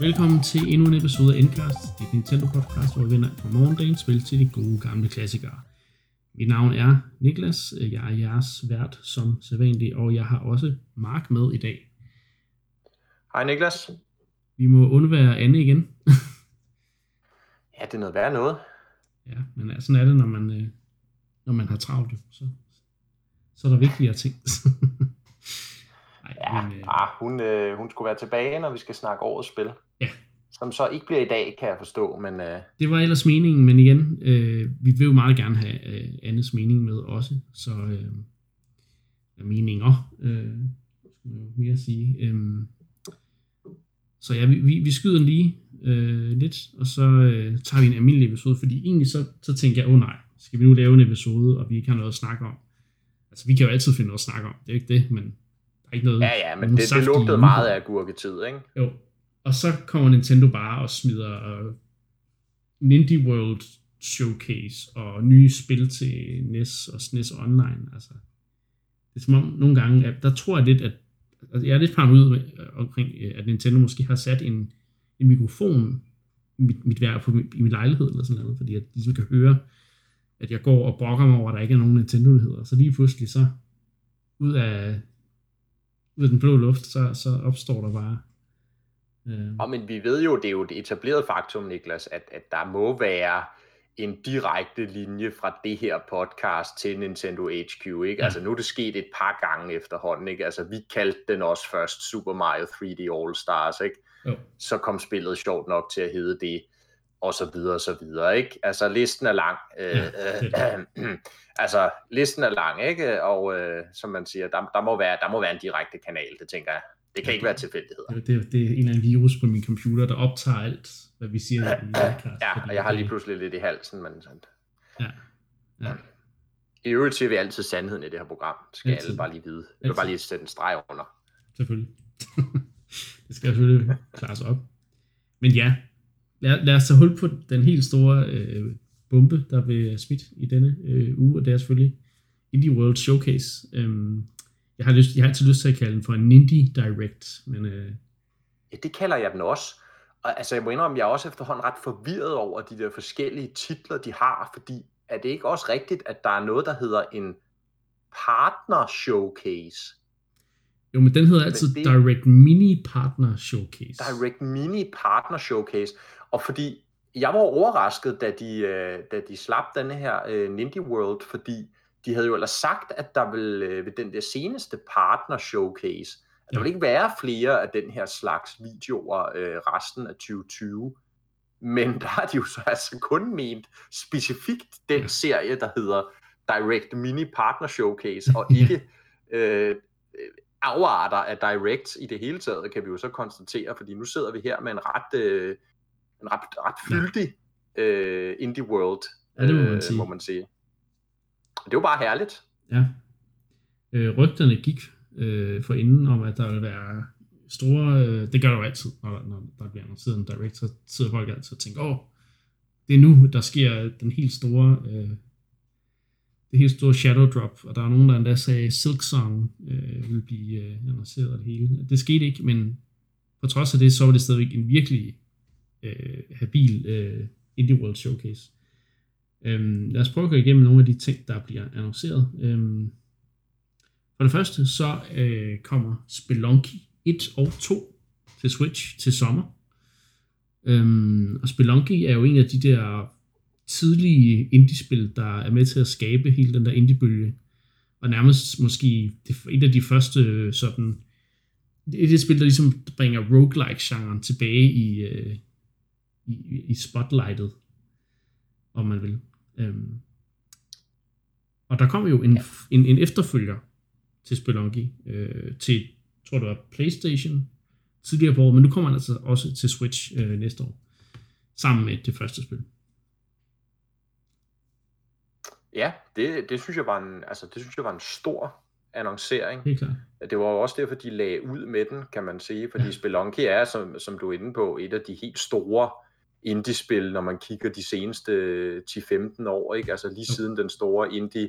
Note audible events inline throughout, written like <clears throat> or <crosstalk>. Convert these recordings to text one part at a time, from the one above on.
Velkommen til endnu en episode af Endcast, dit Nintendo podcast, hvor vi vender fra morgendagens spil til de gode gamle klassikere. Mit navn er Niklas, jeg er jeres vært som sædvanligt, og jeg har også Mark med i dag. Hej Niklas. Vi må undvære Anne igen. ja, det er noget værd noget. Ja, men sådan er det, når man, øh, når man har travlt. Så, så er der vigtigere ting. <laughs> Ja, men, øh... ah, hun, øh, hun skulle være tilbage, når vi skal snakke årets spil. Ja. Som så ikke bliver i dag, kan jeg forstå. Men, øh... Det var ellers meningen, men igen, øh, vi vil jo meget gerne have øh, Annes mening med også. Så øh, meninger, øh, skal man mere sige. Øh, så ja, vi, vi, vi skyder lige øh, lidt, og så øh, tager vi en almindelig episode, fordi egentlig så, så tænker jeg, åh oh, nej, skal vi nu lave en episode, og vi ikke har noget at snakke om. Altså, vi kan jo altid finde noget at snakke om, det er ikke det, men der er ikke noget... Ja, ja, men det, det lugtede meget af gurketid, ikke? Jo, og så kommer Nintendo bare og smider uh, Nindy World Showcase og nye spil til NES og SNES Online, altså. Det er som om nogle gange, at der tror jeg lidt, at altså jeg er lidt paranoid med, omkring, at Nintendo måske har sat en, en mikrofon i mit, mit værk på i min lejlighed eller sådan noget, fordi at de ligesom kan høre, at jeg går og brokker mig over, at der ikke er nogen Nintendo-nyheder. Så lige pludselig så, ud af, ud af den blå luft, så, så opstår der bare Øh. Og men vi ved jo, det er jo det etablerede faktum, Niklas, at, at der må være en direkte linje fra det her podcast til Nintendo HQ, ikke? Ja. Altså nu er det sket et par gange efterhånden, ikke? Altså vi kaldte den også først Super Mario 3D All Stars, ikke? Jo. Så kom spillet sjovt nok til at hedde det, og så videre, og så videre, ikke? Altså listen er lang. Øh, ja, øh, øh, <clears throat> altså listen er lang, ikke? Og øh, som man siger, der, der, må være, der må være en direkte kanal, det tænker jeg. Det kan ikke være tilfældigheder. Det, det, det er en eller anden virus på min computer, der optager alt, hvad vi siger ja, podcast. Ja, og jeg har lige pludselig lidt i halsen, men sådan. Ja. ja. I øvrigt siger vi altid sandheden i det her program. Det skal altid. alle bare lige vide. Jeg vil bare lige sætte en streg under. Selvfølgelig. <laughs> det skal selvfølgelig klares op. Men ja, lad, lad os tage hul på den helt store øh, bombe, der vil smidt i denne øh, uge, og det er selvfølgelig Indie World Showcase. Øhm, jeg har, lyst, jeg har altid lyst til at kalde den for en Indie Direct, men... Øh... Ja, det kalder jeg den også. Og altså, jeg må indrømme, jeg er også efterhånden ret forvirret over de der forskellige titler, de har, fordi er det ikke også rigtigt, at der er noget, der hedder en partner showcase? Jo, men den hedder altid det, Direct Mini Partner Showcase. Direct Mini Partner Showcase. Og fordi jeg var overrasket, da de, øh, da de slap denne her uh, Nindy World, fordi de havde jo ellers sagt, at der vil øh, ved den der seneste partner showcase, at der vil ikke være flere af den her slags videoer øh, resten af 2020. Men der har de jo så altså kun ment specifikt den serie, der hedder Direct Mini Partner Showcase, og <laughs> ikke øh, afarter af Direct i det hele taget, kan vi jo så konstatere, fordi nu sidder vi her med en ret, øh, en ret, ret fyldig øh, indie world, ja, det må man øh, sige. Må man sige det var bare herligt. Ja. Øh, rygterne gik øh, for inden om, at der vil være store... Øh, det gør der jo altid, når, når der bliver annonceret en direct, så sidder folk altid og tænker, åh, det er nu, der sker den helt store... Øh, det helt store shadow drop, og der er nogen, der endda sagde, Silk Song øh, vil blive øh, annonceret det hele. Det skete ikke, men på trods af det, så var det stadigvæk en virkelig øh, habil øh, Indie World Showcase. Øhm, lad os prøve at gå igennem nogle af de ting, der bliver annonceret. Øhm, for det første, så øh, kommer Spelunky 1 og 2 til Switch til sommer. Øhm, og Spelunky er jo en af de der tidlige indie-spil, der er med til at skabe hele den der indie-bølge. Og nærmest måske et af de første øh, sådan... Et af de spil, der ligesom bringer roguelike-genren tilbage i, øh, i, i spotlightet om man vil. Øhm. Og der kom jo en, ja. en, en efterfølger til Spelunky, øh, til, tror det var Playstation tidligere på året, men nu kommer han altså også til Switch øh, næste år, sammen med det første spil. Ja, det, det synes jeg var en, altså det synes jeg var en stor annoncering. Helt klart. Det var også derfor, de lagde ud med den, kan man sige, fordi ja. Spelunky er, som, som du er inde på, et af de helt store indie-spil, når man kigger de seneste 10-15 år, ikke? Altså lige siden den store indie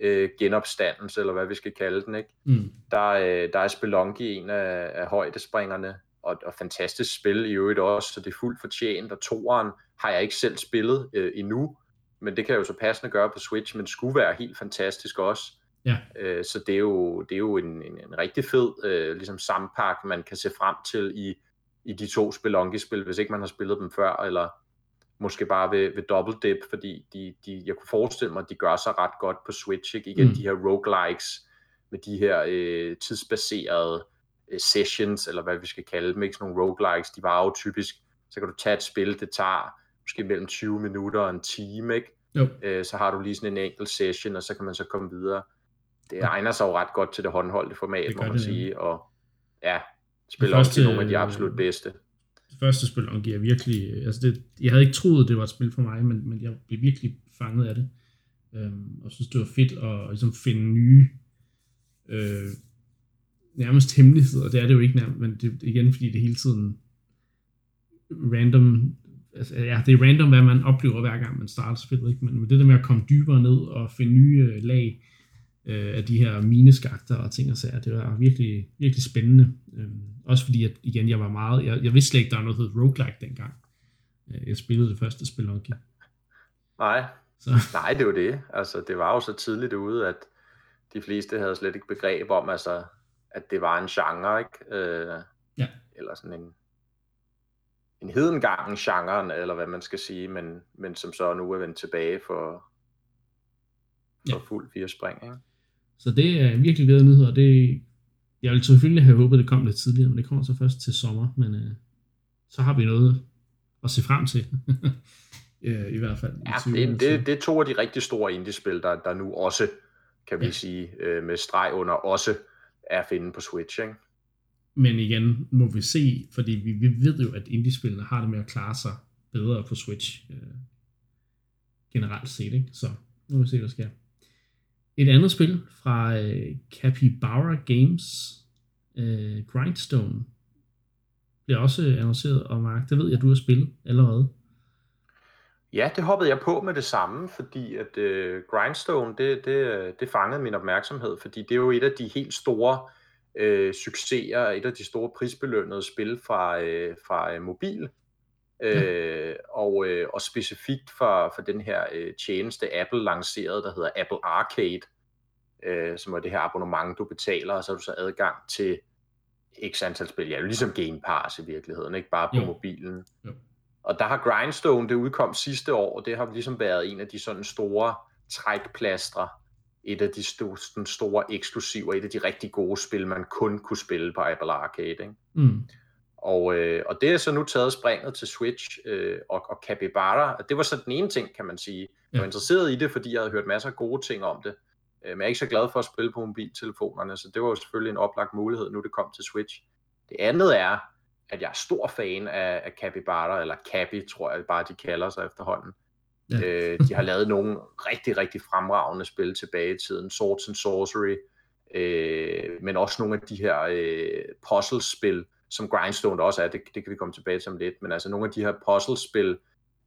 øh, genopstandelse, eller hvad vi skal kalde den, ikke? Mm. Der, øh, der er Spelunky en af, af højdespringerne, og, og fantastisk spil i øvrigt også, så det er fuldt fortjent, og toeren har jeg ikke selv spillet øh, endnu, men det kan jeg jo så passende gøre på Switch, men skulle være helt fantastisk også. Ja. Øh, så det er jo, det er jo en, en, en rigtig fed øh, ligesom sampak, man kan se frem til i, i de to Spelunky-spil, hvis ikke man har spillet dem før, eller måske bare ved, ved double dip, fordi de, de, jeg kunne forestille mig, at de gør sig ret godt på Switch. Ikke? Igen mm. de her roguelikes med de her øh, tidsbaserede øh, sessions, eller hvad vi skal kalde dem, ikke sådan nogle roguelikes, de var jo typisk, så kan du tage et spil, det tager måske mellem 20 minutter og en time, ikke? Jo. Øh, så har du lige sådan en enkelt session, og så kan man så komme videre. Det egner sig jo ret godt til det håndholdte format, må man det, sige, og ja, spiller også til nogle af de absolut bedste. Det første spil omgiver virkelig, altså det, jeg havde ikke troet, det var et spil for mig, men, men jeg blev virkelig fanget af det, øhm, og synes, det var fedt at ligesom finde nye, øh, nærmest hemmeligheder, det er det jo ikke nærmest, men det igen, fordi det hele tiden random altså, ja, det er random, hvad man oplever hver gang man starter spillet, ikke? men det der med at komme dybere ned og finde nye øh, lag øh, af de her mineskakter og ting og sager, det var virkelig, virkelig spændende. Øh, også fordi, at igen, jeg var meget, jeg, jeg vidste slet ikke, der var noget, der hed roguelike dengang. Øh, jeg spillede det første spil, okay. Nej, så. nej, det var det. Altså, det var jo så tidligt ude, at de fleste havde slet ikke begreb om, altså, at det var en genre, ikke? Øh, ja. Eller sådan en, en hedengangen genren, eller hvad man skal sige, men, men som så nu er vendt tilbage for, for ja. fuld fire spring. Ikke? Så det er virkelig glæde nyheder. Det, jeg ville selvfølgelig have håbet, det kom lidt tidligere, men det kommer så først til sommer, men øh, så har vi noget at se frem til. <laughs> ja, I hvert fald. Ja, det, det, det er to af de rigtig store indie-spil, der, der nu også, kan vi ja. sige, øh, med streg under, også er at finde på Switch. Ikke? Men igen må vi se, fordi vi, vi ved jo, at indie-spillene har det med at klare sig bedre på Switch øh, generelt set. Ikke? Så nu må vi se, hvad der sker. Et andet spil fra øh, Capybara Games, øh, Grindstone, bliver også øh, annonceret, og Mark, det ved jeg, du har spillet allerede. Ja, det hoppede jeg på med det samme, fordi at øh, Grindstone, det, det, øh, det fangede min opmærksomhed, fordi det er jo et af de helt store øh, succeser, et af de store prisbelønnede spil fra, øh, fra øh, mobil, øh, og, øh, og specifikt for, for den her øh, tjeneste, Apple lancerede, der hedder Apple Arcade, øh, som er det her abonnement, du betaler, og så har du så adgang til x antal spil, ja, ligesom Game Pass i virkeligheden, ikke bare på jo. mobilen. Jo. Og der har Grindstone, det udkom sidste år, og det har ligesom været en af de sådan store trækplastre et af de store, den store eksklusiver, et af de rigtig gode spil, man kun kunne spille på Apple Arcade. Ikke? Mm. Og, øh, og det er så nu taget springet til Switch øh, og, og Capybara, det var så den ene ting, kan man sige. Jeg var interesseret i det, fordi jeg havde hørt masser af gode ting om det, øh, men jeg er ikke så glad for at spille på mobiltelefonerne, så det var jo selvfølgelig en oplagt mulighed, nu det kom til Switch. Det andet er, at jeg er stor fan af, af Capybara, eller Cappy, tror jeg bare, de kalder sig efterhånden. Ja. øh, de har lavet nogle rigtig, rigtig fremragende spil tilbage i tiden. Swords and Sorcery, øh, men også nogle af de her øh, puzzle-spil, som Grindstone også er, det, det kan vi komme tilbage til om lidt, men altså nogle af de her puzzle-spil,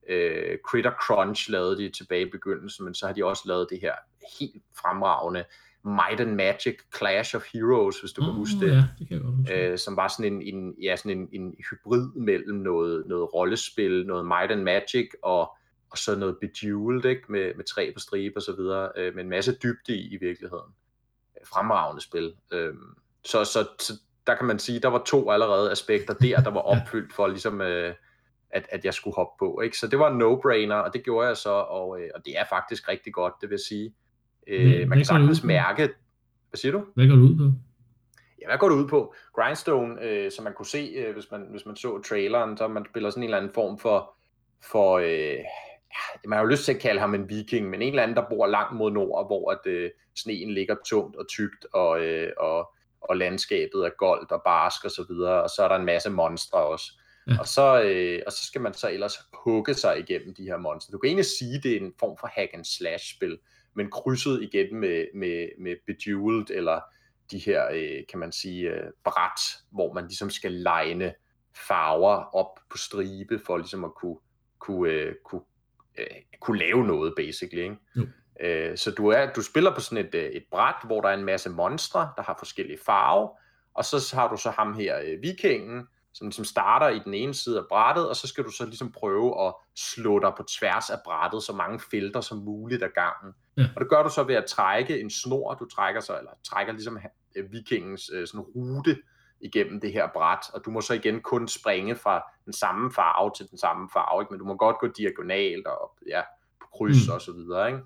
øh, Critter Crunch lavede de tilbage i begyndelsen, men så har de også lavet det her helt fremragende Might and Magic Clash of Heroes, hvis du mm, kan huske det, ja, det kan jeg godt huske. Øh, som var sådan en, en, ja, sådan en, en hybrid mellem noget, noget rollespil, noget Might and Magic og og så noget Bejeweled, ikke? Med, med træ på stribe og så videre, øh, med en masse dybde i i virkeligheden. Fremragende spil. Øh, så, så, så der kan man sige, der var to allerede aspekter der, der var <laughs> opfyldt for ligesom, øh, at, at jeg skulle hoppe på. Ikke? Så det var en no-brainer, og det gjorde jeg så, og, øh, og det er faktisk rigtig godt, det vil sige. Øh, man kan sagtens mærke... Hvad siger du? Hvad går du ud på? Ja, hvad går det ud på? Grindstone, øh, som man kunne se, øh, hvis, man, hvis man så traileren, så man spiller sådan en eller anden form for, for øh, man har jo lyst til at kalde ham en viking, men en eller anden, der bor langt mod nord, hvor at, øh, sneen ligger tungt og tykt, og, øh, og, og landskabet er goldt og barsk og så videre, og så er der en masse monstre også. Ja. Og, så, øh, og så skal man så ellers hugge sig igennem de her monstre. Du kan egentlig sige, at det er en form for hack and slash spil, men krydset igen med, med, med Bejeweled, eller de her, øh, kan man sige, øh, bræt, hvor man ligesom skal legne farver op på stribe, for ligesom at kunne, kunne, øh, kunne øh, kunne lave noget, basically. Ikke? Jo. Øh, så du, er, du spiller på sådan et, øh, et bræt, hvor der er en masse monstre, der har forskellige farver, og så har du så ham her, øh, vikingen, som ligesom starter i den ene side af brættet, og så skal du så ligesom prøve at slå dig på tværs af brættet, så mange felter som muligt af gangen. Ja. Og det gør du så ved at trække en snor, du trækker så, eller trækker ligesom vikingens øh, sådan rute igennem det her bræt, og du må så igen kun springe fra den samme farve til den samme farve, ikke? men du må godt gå diagonalt og ja, kryds mm. og så videre. Ikke?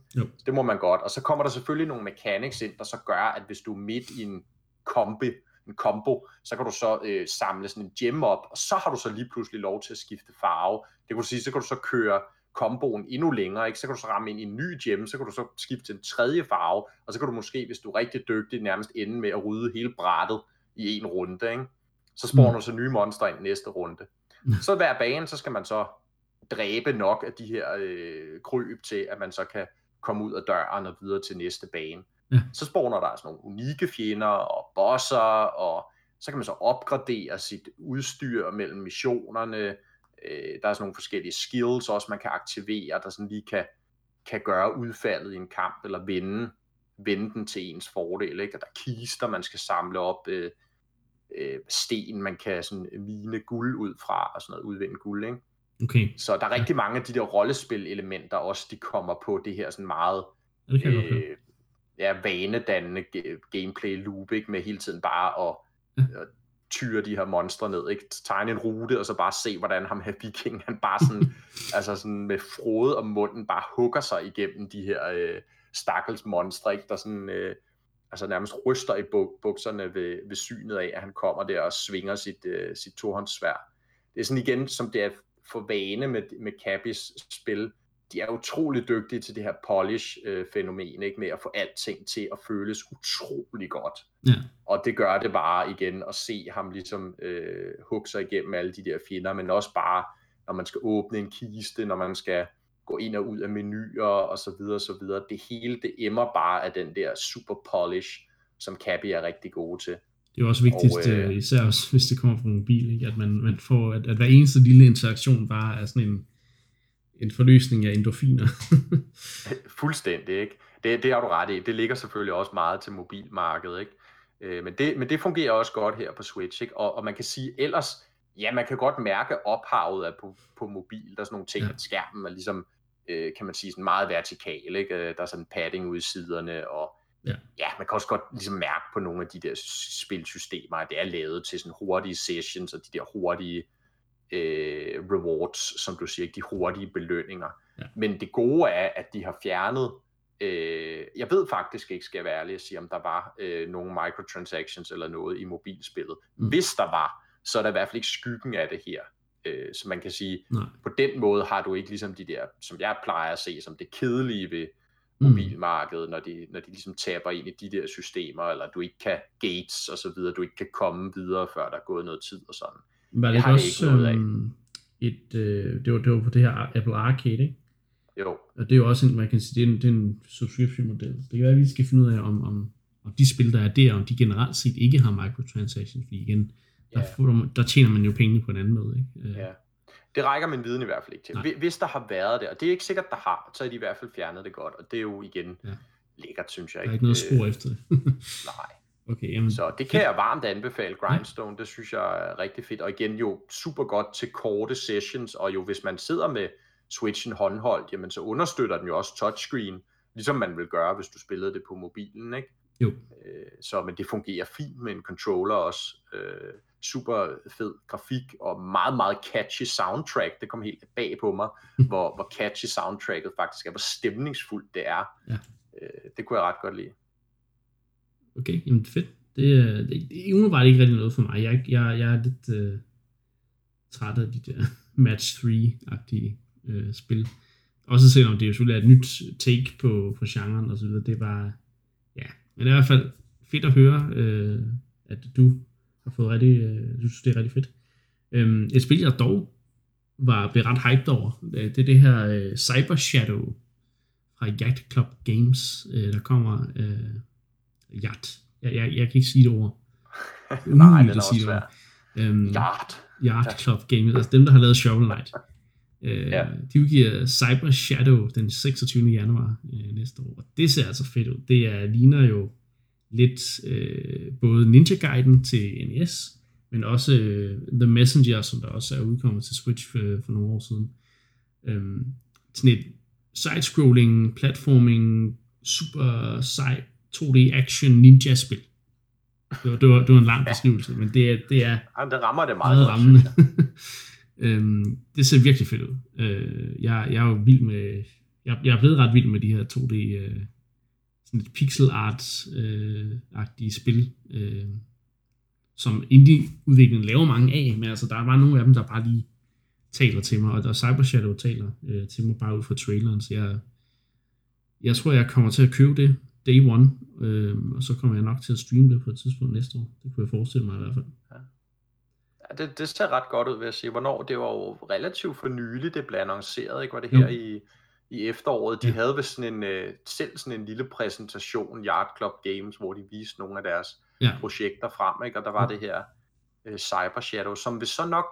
Det må man godt. Og så kommer der selvfølgelig nogle mechanics ind, der så gør, at hvis du er midt i en kombi, en combo, så kan du så øh, samle sådan en gem op, og så har du så lige pludselig lov til at skifte farve. Det kan du sige, så kan du så køre komboen endnu længere, ikke? så kan du så ramme ind i en ny gem, så kan du så skifte til en tredje farve, og så kan du måske, hvis du er rigtig dygtig, nærmest ende med at rydde hele brættet i en runde. Ikke? Så spawner mm. du så nye monstre ind næste runde. Mm. Så hver bane, så skal man så dræbe nok af de her øh, kryb til, at man så kan komme ud af døren og videre til næste bane. Ja. Så spawner der altså nogle unikke fjender og bosser, og så kan man så opgradere sit udstyr mellem missionerne. Øh, der er sådan nogle forskellige skills også, man kan aktivere, der sådan lige kan, kan gøre udfaldet i en kamp, eller vende, vende den til ens fordel. Ikke? Og der er kister, man skal samle op, øh, øh, sten, man kan sådan mine guld ud fra, og sådan noget, udvinde guld. Ikke? Okay. Så der er rigtig mange af de der rollespil-elementer også, de kommer på det her sådan meget okay, okay. Øh, ja, vanedannende gameplay loop, ikke? med hele tiden bare at, ja. at tyre de her monstre ned, ikke? tegne en rute, og så bare se, hvordan ham her viking, han bare sådan, <laughs> altså sådan med frode om munden, bare hugger sig igennem de her øh, stakkels monstre, ikke? der sådan, øh, altså nærmest ryster i bukserne ved, ved synet af, at han kommer der og svinger sit, øh, sit tohåndssvær. Det er sådan igen, som det er for vane med, med Capis spil, de er utrolig dygtige til det her polish-fænomen, ikke med at få alting til at føles utrolig godt. Ja. Og det gør det bare igen at se ham ligesom øh, hugge sig igennem alle de der fjender, men også bare, når man skal åbne en kiste, når man skal gå ind og ud af menuer og så videre og så videre. Det hele, det emmer bare af den der super polish, som Cappy er rigtig gode til. Det er også vigtigt, og, øh, især også, hvis det kommer fra mobil, ikke? at man, man får, at, at hver eneste lille interaktion bare er sådan en, en forløsning af endorfiner. <laughs> Fuldstændig, ikke? Det, det har du ret i. Det ligger selvfølgelig også meget til mobilmarkedet, ikke? Øh, men, det, men det fungerer også godt her på Switch, ikke? Og, og man kan sige, ellers, ja, man kan godt mærke ophavet af på, på mobil. Der er sådan nogle ting, ja. at skærmen er ligesom, øh, kan man sige, sådan meget vertikal, ikke? Øh, der er sådan padding ude i siderne, og ja. ja, man kan også godt ligesom mærke på nogle af de der spilsystemer, at det er lavet til sådan hurtige sessions, og de der hurtige øh, rewards, som du siger, de hurtige belønninger. Ja. Men det gode er, at de har fjernet, øh, jeg ved faktisk ikke, skal jeg være ærlig at sige, om der var øh, nogle microtransactions eller noget i mobilspillet. Mm. Hvis der var, så er der i hvert fald ikke skyggen af det her. Øh, så man kan sige, Nej. på den måde har du ikke ligesom de der, som jeg plejer at se, som det kedelige ved. Mobilmarkedet, når de, når de ligesom taber ind i de der systemer, eller du ikke kan gates og så videre, du ikke kan komme videre, før der er gået noget tid og sådan. Var det, det også det ikke noget af. Øhm, et, øh, det, var, det var på det her Apple Arcade, ikke? Jo. Og det er jo også en, man kan sige, det er en, det er en subscription model. Det kan være, at vi skal finde ud af, om, om, om de spil, der er der, om de generelt set ikke har microtransactions, fordi igen, der, ja. får, der tjener man jo penge på en anden måde, ikke? Øh. Ja. Det rækker min viden i hvert fald ikke til. Nej. Hvis der har været det, og det er ikke sikkert, der har, så er de i hvert fald fjernet det godt, og det er jo igen ja. lækkert, synes jeg. Der er ikke noget spor øh, efter det. <laughs> nej. Okay, jamen, så det kan jeg varmt anbefale, Grindstone, det synes jeg er rigtig fedt, og igen jo super godt til korte sessions, og jo hvis man sidder med Switchen håndholdt, jamen så understøtter den jo også touchscreen, ligesom man vil gøre, hvis du spillede det på mobilen, ikke? Jo. Øh, så, men det fungerer fint med en controller også. Øh, super fed grafik og meget, meget catchy soundtrack. Det kom helt bag på mig, hvor, hvor catchy soundtracket faktisk er, hvor stemningsfuldt det er. Ja. Øh, det kunne jeg ret godt lide. Okay, jamen fedt. Det, det, det, det umiddelbart ikke rigtig noget for mig. Jeg, jeg, jeg er lidt øh, træt af de der <laughs> match 3-agtige øh, spil. Også selvom det jo selvfølgelig er et nyt take på, på genren og så videre. Det var, ja, men det er i hvert fald fedt at høre, øh, at du har fået rigtig, øh, synes det er rigtig fedt. Øh, et spil, jeg dog var blevet ret hyped over, det er det her øh, Cyber Shadow fra Yacht Club Games, øh, der kommer øh, Yacht. Jeg, jeg, jeg kan ikke sige det ord. <laughs> Nej, det er også svært. Øhm, Yacht. Yacht Club Games, altså dem, der har lavet Shovel Knight. Øh, ja. De udgiver Cyber Shadow den 26. januar øh, næste år, og det ser altså fedt ud. Det er, ligner jo lidt øh, både Ninja Gaiden til NES, men også uh, The Messenger, som der også er udkommet til Switch for, for nogle år siden. Um, sådan et side-scrolling, platforming, super sej 2D action ninja-spil. Det var, det var, det var en lang beskrivelse, men det er, det er Jamen, det rammer det meget, meget rammende. <laughs> øhm, det ser virkelig fedt ud. Øh, jeg, jeg er jo vild med, jeg, jeg er blevet ret vild med de her 2D, øh, sådan et pixel art øh, spil, øh, som indie-udviklingen laver mange af, men altså der er bare nogle af dem, der bare lige taler til mig, og der Cyber Shadow taler øh, til mig bare ud fra traileren, så jeg, jeg tror, jeg kommer til at købe det day one, øh, og så kommer jeg nok til at streame det på et tidspunkt næste år. Det kunne jeg forestille mig i hvert fald. Ja, det, det ser ret godt ud, vil jeg sige. Hvornår? Det var jo relativt for nylig, det blev annonceret, ikke? Var det her Jo. i, i efteråret? De Ja. havde vist sådan en, øh, selv sådan en lille præsentation, Yard Club Games, hvor de viste nogle af deres Ja. projekter frem, ikke? Og der var Ja. det her øh, Cyber Shadow, som hvis så nok,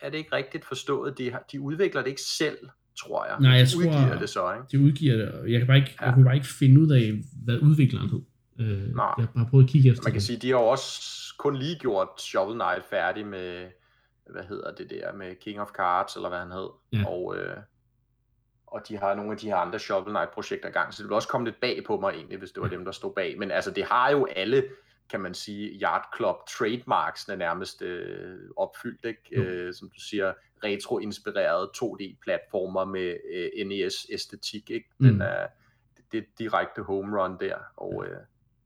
er det ikke rigtigt forstået, de, har, de udvikler det ikke selv, tror jeg. Nej, jeg de tror- udgiver det så, ikke? de udgiver det, jeg kan bare ikke, ja. Jeg kunne bare ikke finde ud af, hvad udvikleren hed. Øh, Nej. jeg har bare prøvet at kigge efter Man kan det. sige, de har også kun lige gjort Shovel Knight færdig med, hvad hedder det der, med King of Cards, eller hvad han hed. Ja. Og, øh, og de har nogle af de her andre Shovel Knight projekter i gang, så det vil også komme lidt bag på mig egentlig, hvis det var dem, der stod bag. Men altså, det har jo alle, kan man sige, Yard Club trademarksene nærmest øh, opfyldt, ikke? Øh, som du siger, retro-inspireret 2D-platformer med øh, NES-æstetik, ikke? Den Mm. er, det er direkte home run der, og, øh,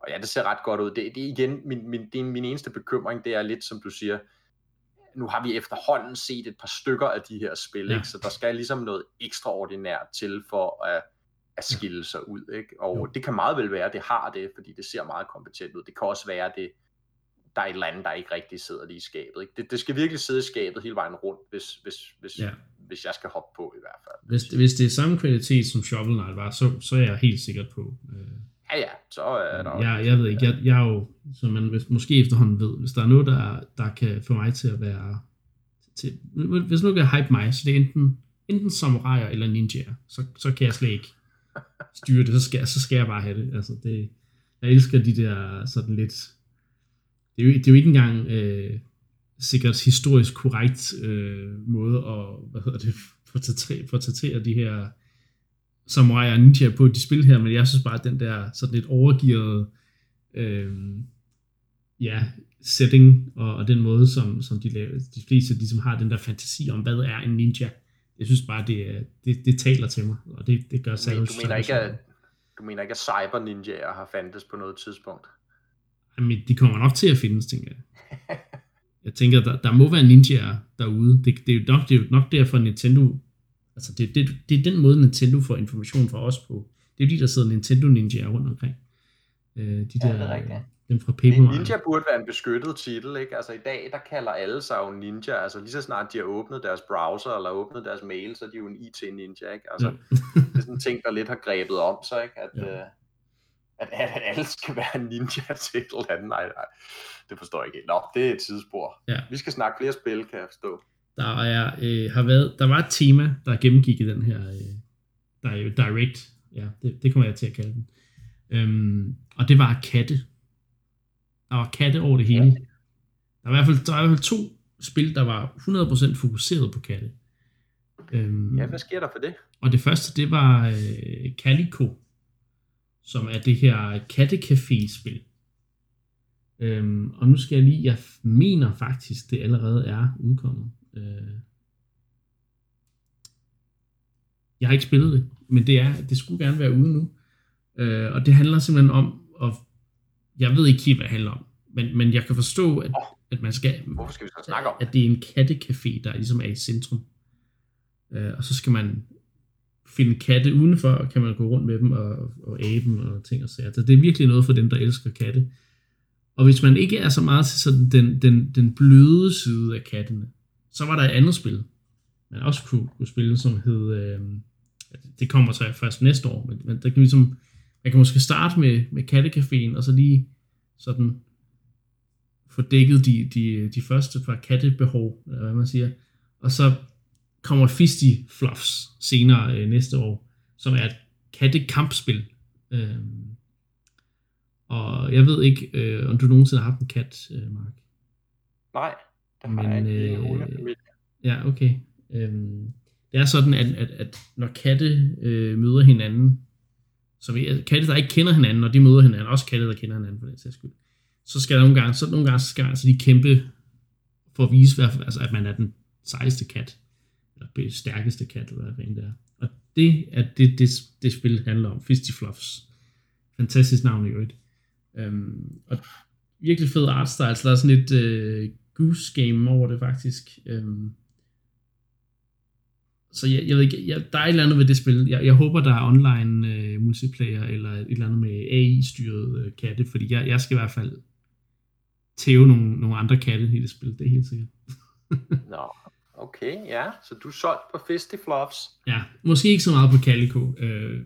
og ja, det ser ret godt ud. Det, det er igen, min, min, det er min eneste bekymring, det er lidt, som du siger, nu har vi efterhånden set et par stykker af de her spil, Ja. ikke? så der skal ligesom noget ekstraordinært til for at, at skille sig ud. Ikke? Og Jo. det kan meget vel være, at det har det, fordi det ser meget kompetent ud. Det kan også være, at det, der er et eller andet, der ikke rigtig sidder lige i skabet. Ikke? Det, det skal virkelig sidde i skabet hele vejen rundt, hvis, hvis, hvis, Ja. hvis jeg skal hoppe på i hvert fald. Hvis, hvis det er samme kvalitet som Shovel Knight var, så, så er jeg helt sikkert på. Øh, Ja, ja, så er der... jeg, jeg ved ikke, jeg, jeg er jo, som man måske efterhånden ved, hvis der er noget, der, der kan få mig til at være, til, hvis nu kan hype mig, så det er enten, enten samuraier eller ninjaer, så, så kan jeg slet ikke styre det, så skal, så skal jeg bare have det. Altså det, jeg elsker de der sådan lidt, det er jo, det er jo ikke engang øh, sikkert historisk korrekt øh, måde at, hvad hedder det, portrættere, portrættere de her samurai og ninja på de spil her, men jeg synes bare, at den der sådan lidt overgearede øh, ja, setting, og, og den måde, som, som de, laver, de fleste ligesom har den der fantasi om, hvad er en ninja, jeg synes bare, det, det, det taler til mig, og det, det gør Savage du mener ikke, at, du mener ikke, at cyber ninjaer har fandtes på noget tidspunkt? Jamen, de kommer nok til at findes, tænker jeg. Jeg tænker, der, der må være ninjaer derude. Det, det, er jo nok, det er jo nok derfor Nintendo... Altså, det, det, det er den måde, Nintendo får information fra os på. Det er jo de, der sidder Nintendo ninjaer rundt omkring. Øh, de Ja, der, det er rigtigt. dem fra Paper. Ninja burde være en beskyttet titel, ikke? Altså i dag, der kalder alle sig jo ninja. Altså lige så snart de har åbnet deres browser eller åbnet deres mail, så er de jo en IT-ninja, ikke? Altså, Ja. det er sådan en ting, der lidt har grebet om sig, ikke? At, Ja. ja. at, at alle skal være ninja <laughs> til et eller andet. Nej, nej. Det forstår jeg ikke. helt. Nå, det er et tidsspor. Ja. Vi skal snakke flere spil, kan jeg forstå. Der, er, øh, har været, der var et tema, der gennemgik i den her øh, der er jo Direct. Ja, det, det kommer jeg til at kalde den. Øhm, og det var katte. Der var katte over det hele. Ja. Der var i hvert fald, der var i hvert fald to spil, der var 100% fokuseret på katte. Øhm, Ja, hvad sker der for det? og det første, det var øh, Calico, som er det her kattecafé-spil. Øhm, og nu skal jeg lige, jeg mener faktisk, det allerede er udkommet. Øh, jeg har ikke spillet det, men det, er, det skulle gerne være ude nu. Øh, og det handler simpelthen om, og jeg ved ikke helt, hvad det handler om, men, men jeg kan forstå, at, at man skal, Hvorfor skal vi så snakke om at det er en kattecafé, der ligesom er i centrum. Øh, og så skal man finde katte udenfor, og kan man gå rundt med dem og, og abe dem og ting og sager. Så det er virkelig noget for dem, der elsker katte. Og hvis man ikke er så meget til sådan den, den, den bløde side af kattene, så var der et andet spil, man også kunne, kunne spille, som hed, øh, det kommer så først næste år, men, men der kan ligesom, man kan måske starte med, med kattecaféen, og så lige sådan få dækket de, de, de første par kattebehov, eller hvad man siger, og så kommer Fisty Fluffs senere øh, næste år, som er et kattekampspil. Øh, og jeg ved ikke, øh, om du nogensinde har haft en kat, øh, Mark. Nej, Der har jeg ikke hundefamilie. Ja, okay. Øhm, det er sådan, at, at, at når katte øh, møder hinanden, så vi, katte, der ikke kender hinanden, når de møder hinanden, også katte, der kender hinanden for den sags skyld, så skal der nogle gange, så nogle gange skal altså de kæmpe for at vise, altså, at man er den sejeste kat, eller stærkeste kat, eller hvad det er. Og det er det, det, det spil handler om, Fisty Fluffs. Fantastisk navn i øvrigt. Øhm, og virkelig fed artstyle, så der er sådan et øh, goose game over det faktisk. Øhm, så jeg, jeg ved ikke, jeg, der er et eller andet ved det spil. Jeg, jeg håber, der er online øh, multiplayer, eller et eller andet med AI-styret øh, katte, fordi jeg, jeg skal i hvert fald tæve nogle, nogle andre katte i det spil, det er helt sikkert. Nå, okay, ja, så du er solgt på Fluffs. Ja, måske ikke så meget på Calico. Øh,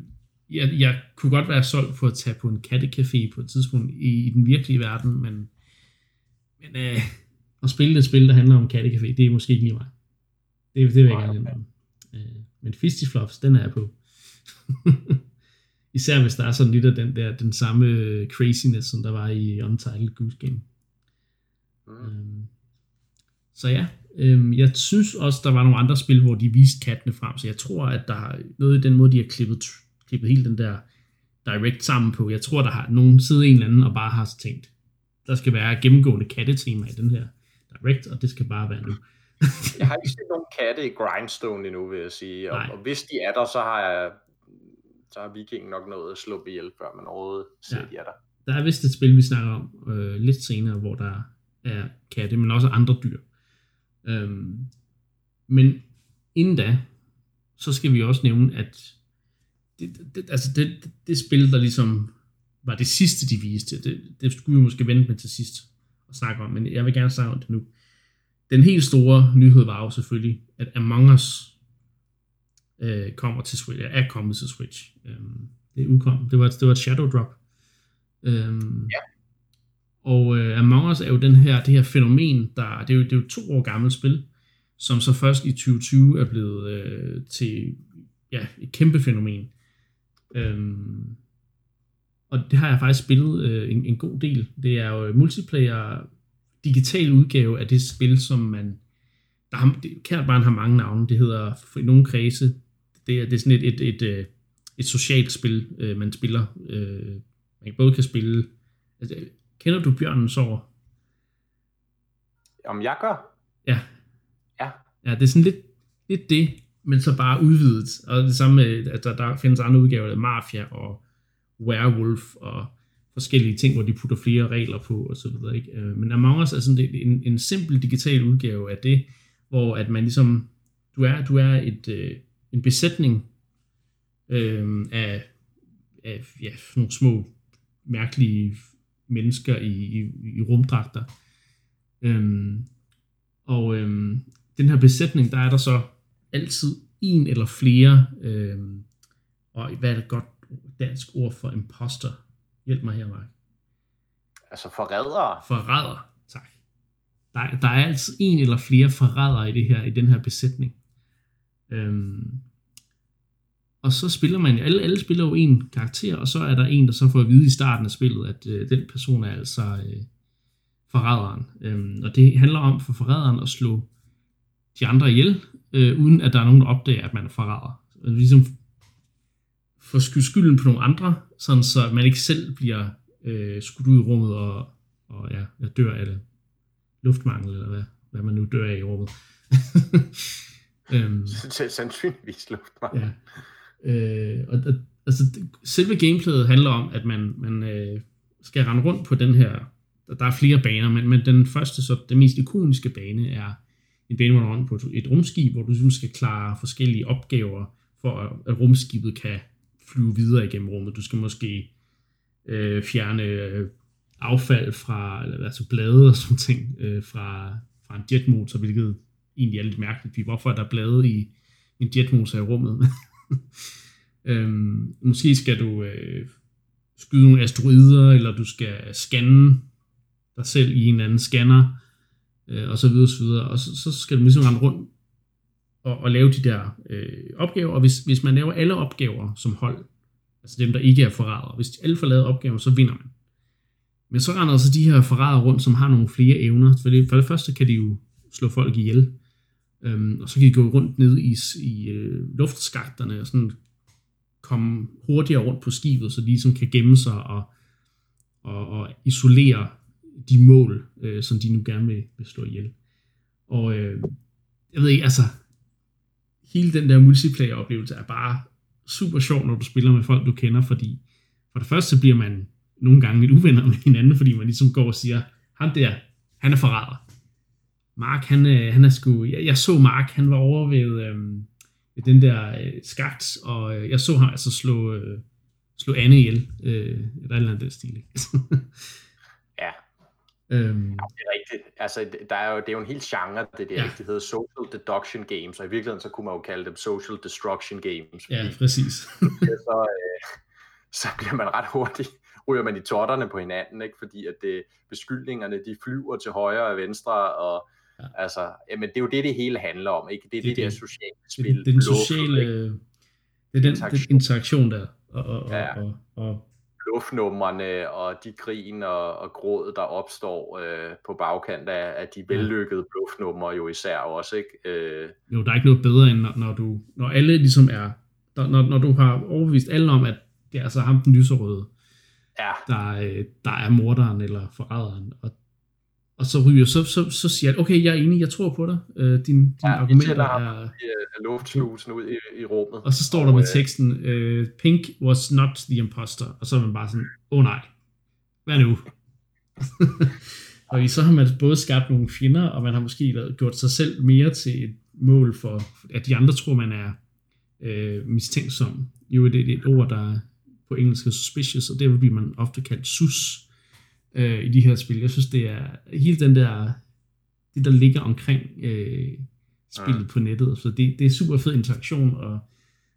jeg, jeg kunne godt være solgt på at tage på en kattecafé på et tidspunkt i, i den virkelige verden, men, men øh, at spille et spil, der handler om kattecafé, det er måske ikke lige mig. Det, det vil jeg gerne indrømme. Øh, men Flops, den er jeg på. <laughs> Især hvis der er sådan lidt af den der, den samme craziness, som der var i Untitled Goose Game. Mm. Øhm, så ja, øhm, jeg synes også, der var nogle andre spil, hvor de viste kattene frem, så jeg tror, at der er noget i den måde, de har klippet, klippet hele den der direct sammen på. Jeg tror, der har nogen siddet en eller anden og bare har tænkt, der skal være gennemgående kattetema i den her direct, og det skal bare være nu. <laughs> jeg har ikke set nogen katte i Grindstone endnu, vil jeg sige. Og, og hvis de er der, så har jeg så har vikingen nok noget at slå ihjel, før man overhovedet ser, ja. de er der. Der er vist et spil, vi snakker om øh, lidt senere, hvor der er katte, men også andre dyr. Øhm, men inden da, så skal vi også nævne, at det, det, altså det, det, det spil, der ligesom var det sidste, de viste, det, det skulle vi måske vente med til sidst og snakke om, men jeg vil gerne snakke om det nu. Den helt store nyhed var jo selvfølgelig, at Among Us øh, kommer til Switch, er kommet til Switch. Øhm, det udkom, det var, det var et shadow drop. Øhm, ja. Og uh, Among Us er jo den her, det her fænomen, der, det er, jo, det er jo to år gammelt spil, som så først i 2020 er blevet uh, til ja, et kæmpe fænomen. Um, og det har jeg faktisk spillet uh, en, en god del. Det er jo multiplayer digital udgave af det spil, som man, der har, det, kært barn har mange navne, det hedder for nogle kredse, det er, det er sådan et, et, et, et, et socialt spil, uh, man spiller. Uh, man både kan spille, altså, Kender du Bjørnen Sover? Om jeg gør? Ja. Ja. Ja, det er sådan lidt, lidt det, men så bare udvidet. Og det samme med, at der, der findes andre udgaver af Mafia og Werewolf og forskellige ting, hvor de putter flere regler på og så videre. Ikke? Øh, men Among Us er sådan en, en simpel digital udgave af det, hvor at man ligesom, du er, du er et, øh, en besætning øh, af, af ja, nogle små mærkelige mennesker i, i, i rumdragter. Øhm, og øhm, den her besætning, der er der så altid en eller flere, øhm, og hvad er det godt dansk ord for imposter? Hjælp mig her, Mark. Altså forrædere? Forræder, tak. Der, der er altid en eller flere forrædere i, det her, i den her besætning. Øhm, og så spiller man, alle, alle spiller jo en karakter, og så er der en, der så får at vide i starten af spillet, at øh, den person er altså øh, forræderen. Øhm, og det handler om for forræderen at slå de andre ihjel, øh, uden at der er nogen, der opdager, at man er forræder. Altså, ligesom få skylden på nogle andre, sådan så man ikke selv bliver øh, skudt ud i rummet og, og ja, jeg dør af det. luftmangel, eller hvad, hvad man nu dør af i rummet. <laughs> øhm, Sandsynligvis luftmangel. Ja. Øh, og, og altså, selve gameplayet handler om, at man, man øh, skal rende rundt på den her, der, der er flere baner, men, men den første, så den mest ikoniske bane er en bane, hvor rundt på et rumskib, hvor du ligesom skal klare forskellige opgaver, for at, at rumskibet kan flyve videre igennem rummet. Du skal måske øh, fjerne øh, affald fra, eller altså blade og sådan ting, øh, fra, fra en jetmotor, hvilket egentlig er lidt mærkeligt. Hvorfor er der blade i en jetmotor i rummet? <laughs> øhm, måske skal du øh, skyde nogle asteroider, eller du skal scanne dig selv i en anden scanner, øh, og så videre, så videre. Og så, så skal du ligesom rende rundt og, og lave de der øh, opgaver, og hvis, hvis man laver alle opgaver som hold, altså dem, der ikke er forrædere, hvis alle får lavet opgaver, så vinder man. Men så render altså de her forrædere rundt, som har nogle flere evner. For det, for det første kan de jo slå folk ihjel. Øhm, og så kan de gå rundt ned i, i øh, luftskakterne og sådan komme hurtigere rundt på skibet, så de ligesom kan gemme sig og, og, og isolere de mål, øh, som de nu gerne vil, vil slå ihjel. Og øh, jeg ved ikke, altså, hele den der multiplayer-oplevelse er bare super sjov, når du spiller med folk, du kender, fordi for det første bliver man nogle gange lidt uvenner med hinanden, fordi man ligesom går og siger, han der, han er forræder. Mark, han, øh, han er sgu, jeg, jeg så Mark, han var over ved, øh, ved den der øh, skagt, og øh, jeg så ham altså slå, øh, slå Anne ihjel, øh, eller et eller andet den stil. <laughs> Øhm, ja, det er rigtigt. Altså, der er jo, det er jo en hel genre, det der, ja. det hedder social deduction games, og i virkeligheden så kunne man jo kalde dem social destruction games. Ja, præcis. så, øh, <laughs> så bliver man ret hurtigt ryger man i totterne på hinanden, ikke? fordi at det, beskyldningerne de flyver til højre og venstre, og ja. altså, jamen, det er jo det, det hele handler om, ikke? Det er det, det, det der sociale spil. Det, det, den sociale, det er den interaktion, den interaktion der, og, og, ja. og, og, luftnumrene og de grin og, og gråd, der opstår øh, på bagkant af, af de vellykkede bluffnumre jo især også, ikke? Øh. Jo, der er ikke noget bedre, end når, når, du, når alle ligesom er, når, når du har overbevist alle om, at det er altså ham den lyserøde, ja. der, øh, der er morderen eller forræderen. Og, og så ryger, så, så, så siger jeg, okay, jeg er enig, jeg tror på dig. Øh, din din ja, argumenter er... I, luftslusen ud i, i rummet. Og så står der med øh, teksten, uh, Pink was not the imposter. Og så er man bare sådan, åh oh, nej, hvad nu? <laughs> og så har man både skabt nogle fjender, og man har måske gjort sig selv mere til et mål for, at de andre tror, man er øh, mistænksom. Jo, det er et ord, der på engelsk suspicious, og det vil man ofte kaldt sus øh, i de her spil. Jeg synes, det er hele den der, det der ligger omkring øh, spillet ja. på nettet, så det, det er super fed interaktion, og,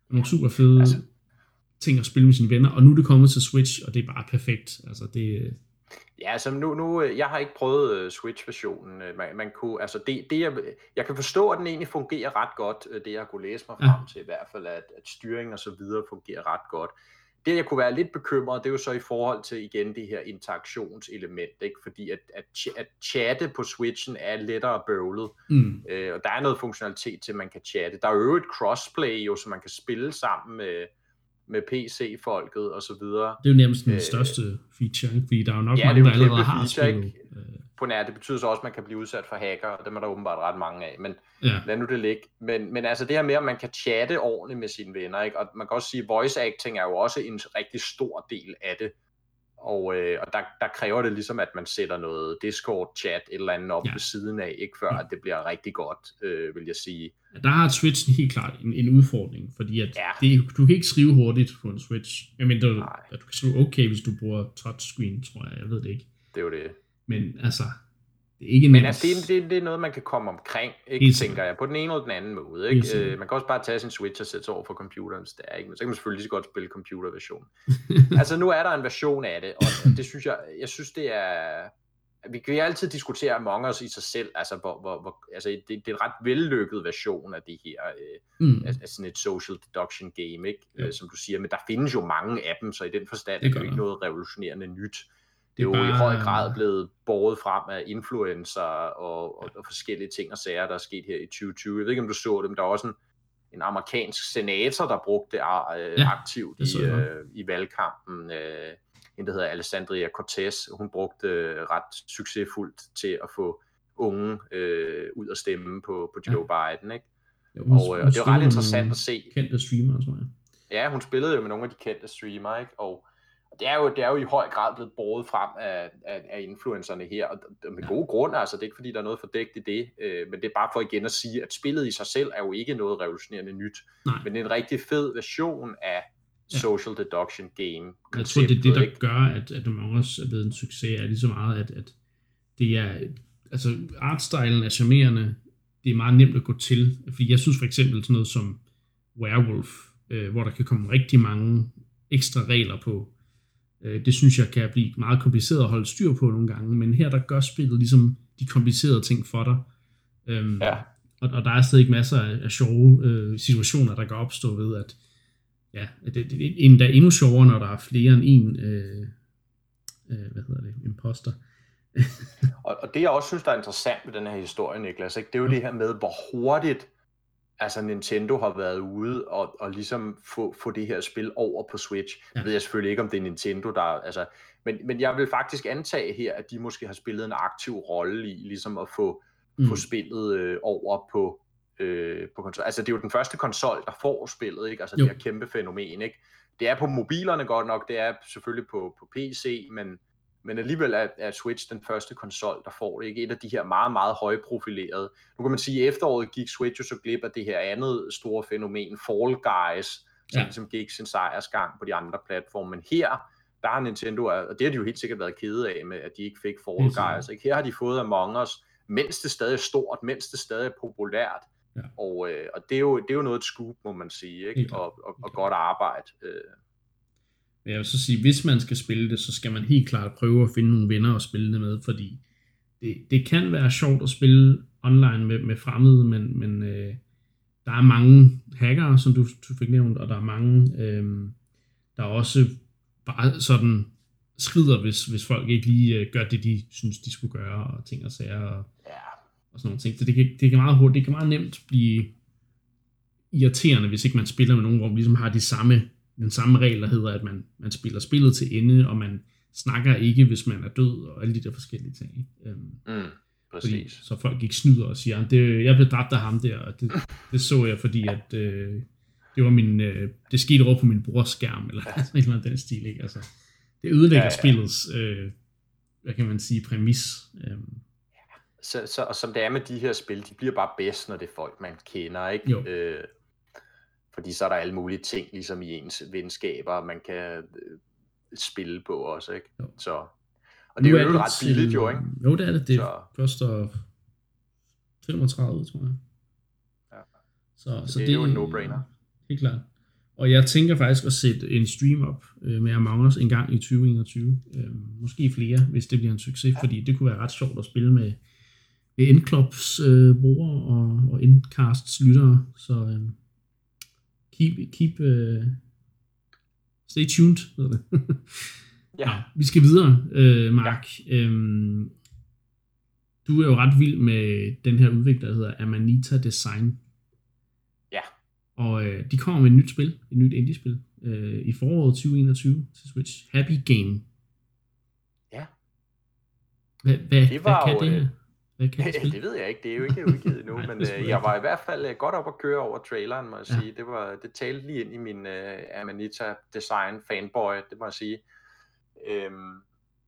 og nogle super fede altså, ting at spille med sine venner, og nu er det kommet til Switch, og det er bare perfekt. Altså, det, Ja, altså nu, nu, jeg har ikke prøvet uh, Switch-versionen. Man, man kunne, altså det, det jeg, jeg kan forstå, at den egentlig fungerer ret godt, det jeg kunne læse mig frem ja. til i hvert fald, at, at styring og så videre fungerer ret godt det jeg kunne være lidt bekymret, det er jo så i forhold til igen det her interaktionselement, ikke? fordi at, at, at chatte på Switchen er lettere bøvlet, mm. øh, og der er noget funktionalitet til, at man kan chatte. Der er jo et crossplay, jo, så man kan spille sammen med, med PC-folket og så videre. Det er jo nærmest den øh, største feature, ikke? fordi der er jo nok ja, mange, der allerede har spillet på nær, det betyder så også, at man kan blive udsat for hacker, og dem er der åbenbart ret mange af, men ja. lad nu det ligge. Men, men altså det her med, at man kan chatte ordentligt med sine venner, ikke? og man kan også sige, at voice acting er jo også en rigtig stor del af det, og, øh, og der, der kræver det ligesom, at man sætter noget Discord-chat et eller andet op ja. ved siden af, ikke før ja. at det bliver rigtig godt, øh, vil jeg sige. Ja, der har Switch helt klart en, en udfordring, fordi at ja. det, du kan ikke skrive hurtigt på en Switch, medmindre du, at du kan skrive okay, hvis du bruger touchscreen, tror jeg, jeg ved det ikke. Det er jo det. Men altså, det er ikke Men altså, det, det, det er noget, man kan komme omkring, ikke, Helt tænker jeg, på den ene eller den anden måde. Ikke? Øh, man kan også bare tage sin Switch og sætte sig over for computeren, det er, ikke? men så kan man selvfølgelig lige så godt spille computerversion. <laughs> altså nu er der en version af det, og det synes jeg, jeg synes det er, vi kan altid diskutere Among Us i sig selv, altså, hvor, hvor, hvor, altså det, det er en ret vellykket version af det her, øh, mm. af, af sådan et social deduction game, ikke? Øh, som du siger, men der findes jo mange af dem, så i den forstand det er det jo ikke noget revolutionerende nyt. Det er jo bare... i høj grad blevet båret frem af influencer og, og, og forskellige ting og sager, der er sket her i 2020. Jeg ved ikke, om du så dem. Der er også en, en amerikansk senator, der brugte det øh, ja, aktivt i, øh, i valgkampen. Øh, en, der hedder Alessandria Cortez. Hun brugte øh, ret succesfuldt til at få unge øh, ud at stemme på, på Joe ja. Biden. Ikke? Ja, hun, og, øh, og det er ret interessant at se. Kendte streamere, tror jeg. Ja, hun spillede jo med nogle af de kendte streamere, ikke? og det er, jo, det er jo i høj grad blevet båret frem af, af, af influencerne her, og med gode grunde, altså det er ikke fordi, der er noget fordækt i det, øh, men det er bare for igen at sige, at spillet i sig selv er jo ikke noget revolutionerende nyt, Nej. men det er en rigtig fed version af ja. social deduction game. Jeg tror, det er det, der ikke? gør, at, at Among Us er blevet en succes, er lige så meget, at, at det er, altså artstylen er charmerende, det er meget nemt at gå til, fordi jeg synes for eksempel sådan noget som Werewolf, øh, hvor der kan komme rigtig mange ekstra regler på, det synes jeg kan blive meget kompliceret at holde styr på nogle gange, men her der gør spillet ligesom de komplicerede ting for dig. Øhm, ja. og, og der er stadig masser af, af sjove øh, situationer, der kan opstå ved, at ja, det, det, det er endda endnu sjovere, når der er flere end en, øh, øh, hvad hedder det, imposter. <laughs> og, og det jeg også synes, der er interessant ved den her historie, Niklas, ikke? det er jo det her med, hvor hurtigt altså Nintendo har været ude og, og ligesom få, få det her spil over på Switch. Ja. Ved jeg selvfølgelig ikke, om det er Nintendo, der altså, men, men jeg vil faktisk antage her, at de måske har spillet en aktiv rolle i ligesom at få, mm. få spillet øh, over på, øh, på konsol. Altså det er jo den første konsol, der får spillet, ikke? Altså jo. det her kæmpe fænomen, ikke? Det er på mobilerne godt nok, det er selvfølgelig på, på PC, men, men alligevel er, er Switch den første konsol, der får det. Ikke? Et af de her meget, meget højprofilerede. Nu kan man sige, at efteråret gik Switch jo så glip af det her andet store fænomen, Fall Guys, som ja. ligesom gik sin sejrsgang på de andre platforme. Men her, der har Nintendo, og det har de jo helt sikkert været kede af med, at de ikke fik Fall Guys. Ikke? Her har de fået Among Us, mens det stadig er stort, mens det stadig er populært. Ja. Og, øh, og det, er jo, det er jo noget et scoop, må man sige, ikke? Og, og, og godt arbejde. Øh, men jeg vil så sige, hvis man skal spille det, så skal man helt klart prøve at finde nogle venner at spille det med, fordi det, det kan være sjovt at spille online med, med fremmede, men, men øh, der er mange hackere, som du, du fik nævnt, og der er mange, øh, der også bare sådan skrider, hvis, hvis folk ikke lige øh, gør det, de synes, de skulle gøre, og ting og sager, og, ja. og sådan nogle ting. Så det kan, det kan meget hurtigt, det kan meget nemt blive irriterende, hvis ikke man spiller med nogen, hvor man ligesom har de samme den samme regel, der hedder, at man, man spiller spillet til ende, og man snakker ikke, hvis man er død, og alle de der forskellige ting. Øhm, mm, præcis. Fordi, så folk ikke snyder og siger, det, jeg blev dræbt af ham der, og det, det så jeg, fordi at øh, det var min, øh, det skete over på min brors skærm, eller ja. <laughs> sådan noget den stil, ikke? Altså, det ødelægger ja, ja. spillets, øh, hvad kan man sige, præmis. Øh. Så, så, og som det er med de her spil, de bliver bare bedst, når det er folk, man kender, ikke? Jo. Øh, fordi så er der alle mulige ting, ligesom i ens venskaber, man kan øh, spille på også, ikke? Jo. Så, og det er jo ret billigt jo, ikke? Jo, det er det. Det så. koster 35, tror jeg. Ja. Så, så, så det, det er jo en no-brainer. Helt klart. Og jeg tænker faktisk at sætte en stream op øh, med Among Us en gang i 2021. Øh, måske flere, hvis det bliver en succes, ja. fordi det kunne være ret sjovt at spille med, med Endclubs øh, brugere og, og Endcasts lyttere. Så øh, keep, keep uh, stay tuned, hedder det. ja. Nå, vi skal videre, uh, Mark. Ja. Um, du er jo ret vild med den her udvikler, der hedder Amanita Design. Ja. Og uh, de kommer med et nyt spil, et nyt indie-spil, uh, i foråret 2021 til Switch. Happy Game. Ja. Hvad, hvad, det var hvad kan jo, det her? Kan det, det ved jeg ikke, det er jo ikke udgivet endnu, <laughs> men øh, jeg var i hvert fald øh, godt op at køre over traileren, må jeg ja. sige. Det, var, det talte lige ind i min uh, Amanita Design fanboy, det må jeg sige. Øhm,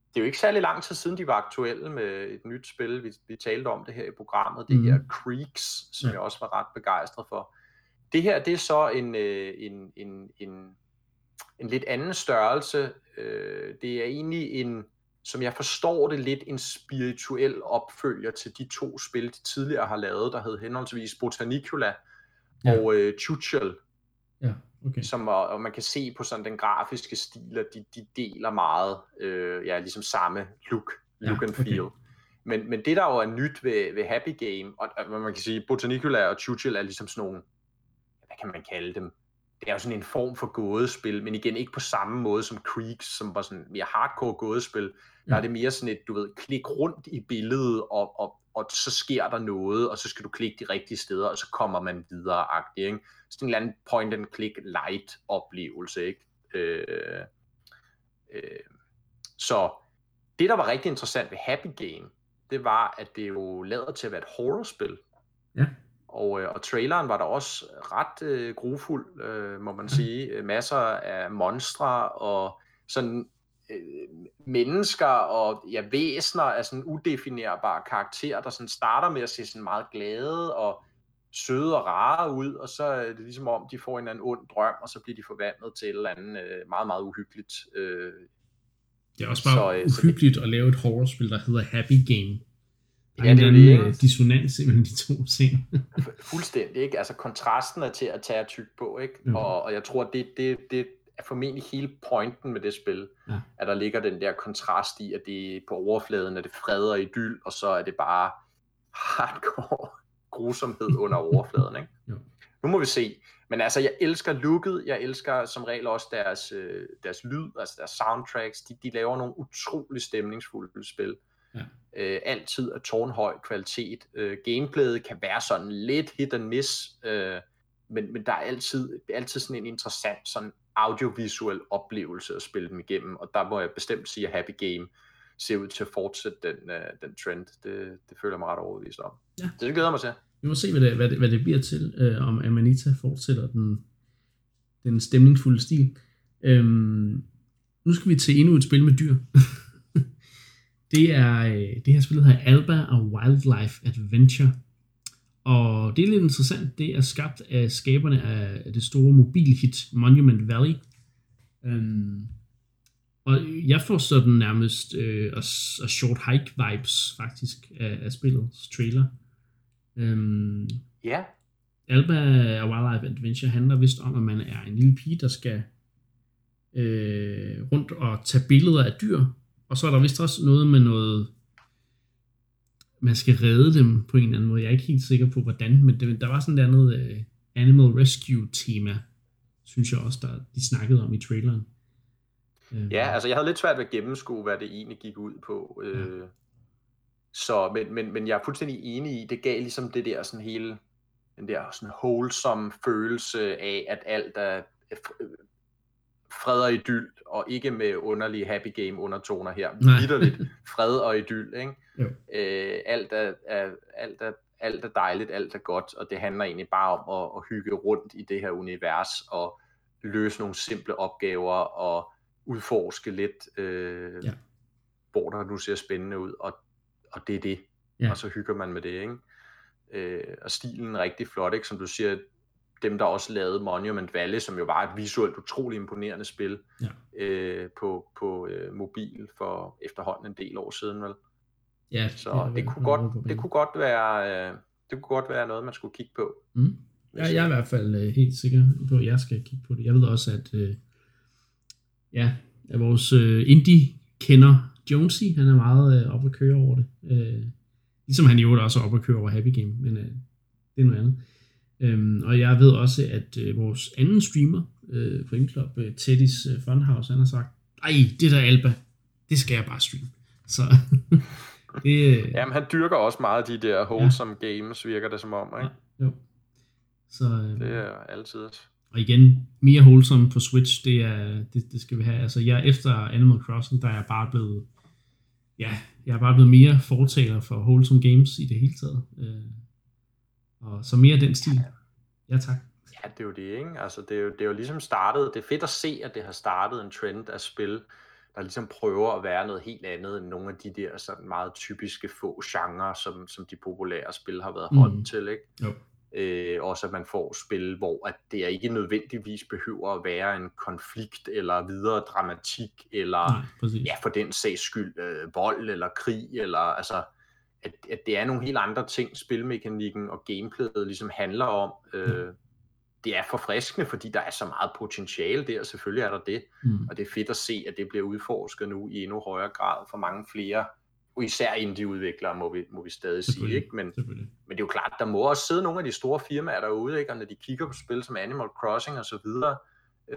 det er jo ikke særlig lang tid siden, de var aktuelle med et nyt spil. Vi, vi talte om det her i programmet, det mm. her Creeks, som ja. jeg også var ret begejstret for. Det her, det er så en, øh, en, en, en, en lidt anden størrelse. Øh, det er egentlig en som jeg forstår det lidt, en spirituel opfølger til de to spil, de tidligere har lavet, der hed henholdsvis Botanicula ja. og øh, Chuchel. Ja, okay. Som, og man kan se på sådan den grafiske stil, at de, de deler meget, øh, ja, ligesom samme look, ja, look and feel. Okay. Men, men det, der jo er nyt ved, ved Happy Game, og, og man kan sige, Botanicula og Chuchel er ligesom sådan nogle, hvad kan man kalde dem, det er jo sådan en form for gådespil, men igen ikke på samme måde som Creeks, som var sådan mere hardcore gådespil. Der er det mere sådan et, du ved, klik rundt i billedet, og, og, og så sker der noget, og så skal du klikke de rigtige steder, og så kommer man videre agtigt, ikke? Sådan en eller anden point and click light oplevelse, ikke? Øh, øh, så det, der var rigtig interessant ved Happy Game, det var, at det jo lader til at være et horrorspil. Ja. Og, øh, og traileren var da også ret øh, grufuld, øh, må man sige. Masser af monstre og sådan øh, mennesker og ja, væsner af sådan udefinerbare karakterer, der sådan starter med at se sådan meget glade og søde og rare ud, og så er det ligesom om, de får en eller anden ond drøm, og så bliver de forvandlet til et eller andet øh, meget, meget uhyggeligt. Øh, det er også bare så, øh, uhyggeligt så det, at lave et horrorspil, der hedder Happy Game. Ja, det er det, ikke? dissonans mellem de to ting. Fuldstændig, ikke? Altså kontrasten er til at tage tyk på, ikke? Mm. Og, og jeg tror, det, det, det er formentlig hele pointen med det spil, ja. at der ligger den der kontrast i, at det på overfladen er det fred og idyll, og så er det bare hardcore <laughs> grusomhed under overfladen, ikke? Jo. Nu må vi se. Men altså, jeg elsker looket, jeg elsker som regel også deres, øh, deres lyd, altså deres soundtracks, de, de laver nogle utrolig stemningsfulde spil. Ja. Øh, altid af tårnhøj kvalitet. Øh, gameplayet kan være sådan lidt hit and miss, øh, men, men der er altid, altid sådan en interessant sådan audiovisuel oplevelse at spille dem igennem, og der må jeg bestemt sige, at Happy Game ser ud til at fortsætte den, uh, den trend. Det, det føler jeg mig ret overbevist om. Ja. Det glæder mig til. Vi må se, hvad det, hvad det, hvad det bliver til, øh, om Amanita fortsætter den, den stemningsfulde stil. Øhm, nu skal vi til endnu et spil med dyr. <laughs> det er øh, det her spil, der hedder Alba og Wildlife Adventure. Og det er lidt interessant. Det er skabt af skaberne af det store mobilhit Monument Valley. Øhm, og jeg får sådan nærmest øh, og, og short hike vibes faktisk af, af spillets trailer. Øhm, ja. Alba og Wildlife Adventure handler vist om, at man er en lille pige, der skal øh, rundt og tage billeder af dyr. Og så er der vist også noget med noget, man skal redde dem på en eller anden måde. Jeg er ikke helt sikker på, hvordan, men det, der var sådan et andet øh, Animal Rescue tema, synes jeg også, der de snakkede om i traileren. Øh. Ja, altså jeg havde lidt svært ved at gennemskue, hvad det egentlig gik ud på. Øh, ja. Så, men, men, men jeg er fuldstændig enig i, det gav ligesom det der sådan hele, den der sådan wholesome følelse af, at alt er fred og idyll, og ikke med underlige happy game undertoner her. Vitterligt <laughs> fred og idyll, ikke? Jo. Øh, alt, er, er, alt, er, alt er dejligt, alt er godt, og det handler egentlig bare om at, at hygge rundt i det her univers, og løse nogle simple opgaver, og udforske lidt, øh, ja. hvor der nu ser spændende ud, og, og det er det. Ja. Og så hygger man med det, ikke? Øh, og stilen er rigtig flot, ikke? Som du siger, dem der også lavede Monument Valley, som jo var et visuelt utrolig imponerende spil ja. øh, på, på øh, mobil for efterhånden en del år siden, vel? Ja, så det, det, kunne godt, det kunne godt være øh, det kunne godt være noget, man skulle kigge på. Mm. Ja, jeg er i hvert fald øh, helt sikker på, at jeg skal kigge på det. Jeg ved også, at øh, ja, at vores øh, indie-kender Jonesy, han er meget øh, op at køre over det. Øh, ligesom han jo også er op at køre over Happy Game, men øh, det er noget andet. Øhm, og jeg ved også, at øh, vores anden streamer øh, på Inclub, øh, Teddys øh, Funhouse, han har sagt, ej, det der Alba, det skal jeg bare streame. Så <laughs> det... Øh, Jamen, han dyrker også meget de der wholesome ja. games, virker det som om, ikke? Ja, jo. Så, øh, det er altid. Og igen, mere wholesome på Switch, det, er, det, det skal vi have. Altså, jeg efter Animal Crossing, der er jeg bare blevet, ja, jeg er bare blevet mere fortaler for wholesome games i det hele taget. Øh, og så mere den stil. Ja, tak. Ja, det er jo det, ikke? Altså, det er jo, det er jo ligesom startet, det er fedt at se, at det har startet en trend af spil, der ligesom prøver at være noget helt andet end nogle af de der sådan meget typiske få genrer, som, som de populære spil har været holdt mm. til, ikke? Jo. Øh, også at man får spil, hvor at det er ikke nødvendigvis behøver at være en konflikt, eller videre dramatik, eller Nej, ja, for den sags skyld øh, vold, eller krig, eller altså at, at det er nogle helt andre ting, spilmekanikken og gameplayet ligesom handler om. Øh, det er forfriskende, fordi der er så meget potentiale der, selvfølgelig er der det, mm. og det er fedt at se, at det bliver udforsket nu i endnu højere grad for mange flere, og især indie-udviklere, må vi, må vi stadig sige, ikke? Men, men det er jo klart, der må også sidde nogle af de store firmaer derude, ikke? og når de kigger på spil som Animal Crossing og så videre,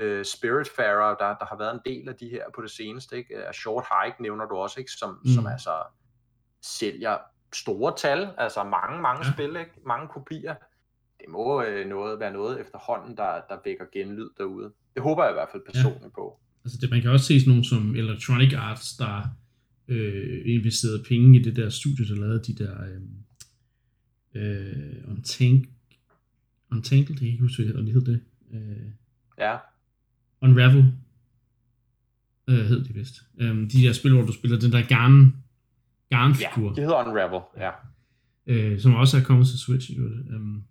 uh, Spiritfarer, der, der har været en del af de her på det seneste, ikke? Short Hike nævner du også, ikke? Som, mm. som altså sælger store tal, altså mange, mange ja. spil, ikke? mange kopier. Det må øh, noget, være noget efterhånden, der, der vækker genlyd derude. Det håber jeg i hvert fald personligt ja. på. Altså det, man kan også se sådan nogle som Electronic Arts, der øh, investerede penge i det der studie, der lavede de der øh, øh, Untank, Untangled, jeg kan ikke huske, hvad det hed det. Øh, ja. Unravel øh, hed det vist. Øh, de der spil, hvor du spiller den der garn garnfigur. Ja, det hedder Unravel, ja. Øh, som også er kommet til Switch. Jo. Um,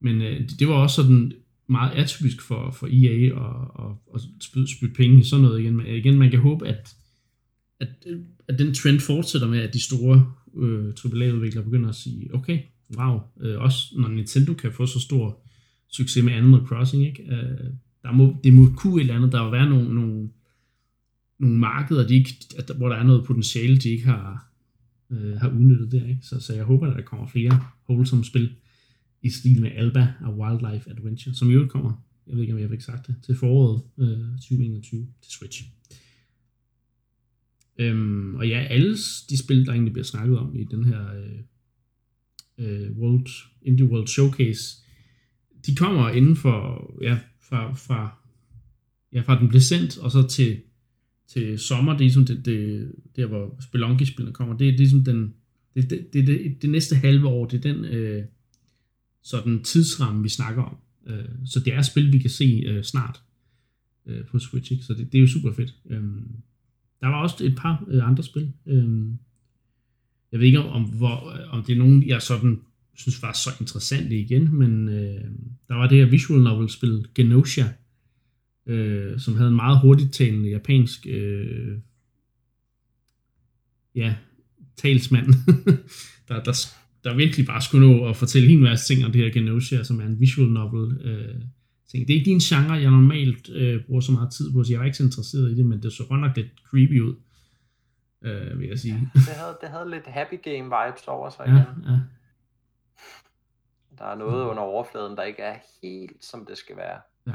men øh, det, det var også sådan meget atypisk for, for EA at, at, at spytte, spytte penge i sådan noget igen. Men igen, man kan håbe, at, at, at den trend fortsætter med, at de store øh, AAA-udviklere begynder at sige, okay, wow, øh, også når Nintendo kan få så stor succes med Animal Crossing, ikke? Øh, der må, det må kunne et eller andet, der vil være nogle, nogle nogle markeder, de ikke, at, hvor der er noget potentiale, de ikke har, øh, har udnyttet der. Ikke? Så, så jeg håber, at der kommer flere wholesome spil i stil med Alba og Wildlife Adventure, som i øvrigt kommer, jeg ved ikke, om jeg fik sagt det, til foråret øh, 2021 til Switch. Øhm, og ja, alle de spil, der egentlig bliver snakket om i den her øh, øh, World, Indie World Showcase, de kommer inden for, ja, fra, fra, ja, fra den blev sendt, og så til, til sommer, det er ligesom det, det der, hvor Spelunky-spillene kommer, det er ligesom den, det, det, det, det, det næste halve år, det er den øh, sådan tidsramme, vi snakker om. Øh, så det er spil, vi kan se øh, snart øh, på Switch, ikke? så det, det er jo super fedt. Øh, der var også et par øh, andre spil. Øh, jeg ved ikke, om, hvor, øh, om det er nogen, jeg sådan synes var så interessante igen, men øh, der var det her visual novel spil Genosha, øh, som havde en meget hurtigt talende japansk øh, ja, talsmand, <laughs> der, der, der virkelig bare skulle nå at fortælle en masse ting om det her Genosha, som er en visual novel øh, ting. Det er ikke din genre, jeg normalt øh, bruger så meget tid på, så jeg var ikke så interesseret i det, men det så godt nok lidt creepy ud, øh, vil jeg sige. Ja, det, havde, det havde lidt happy game vibes over sig ja, igen. ja. Der er noget under overfladen, der ikke er helt som det skal være. Ja.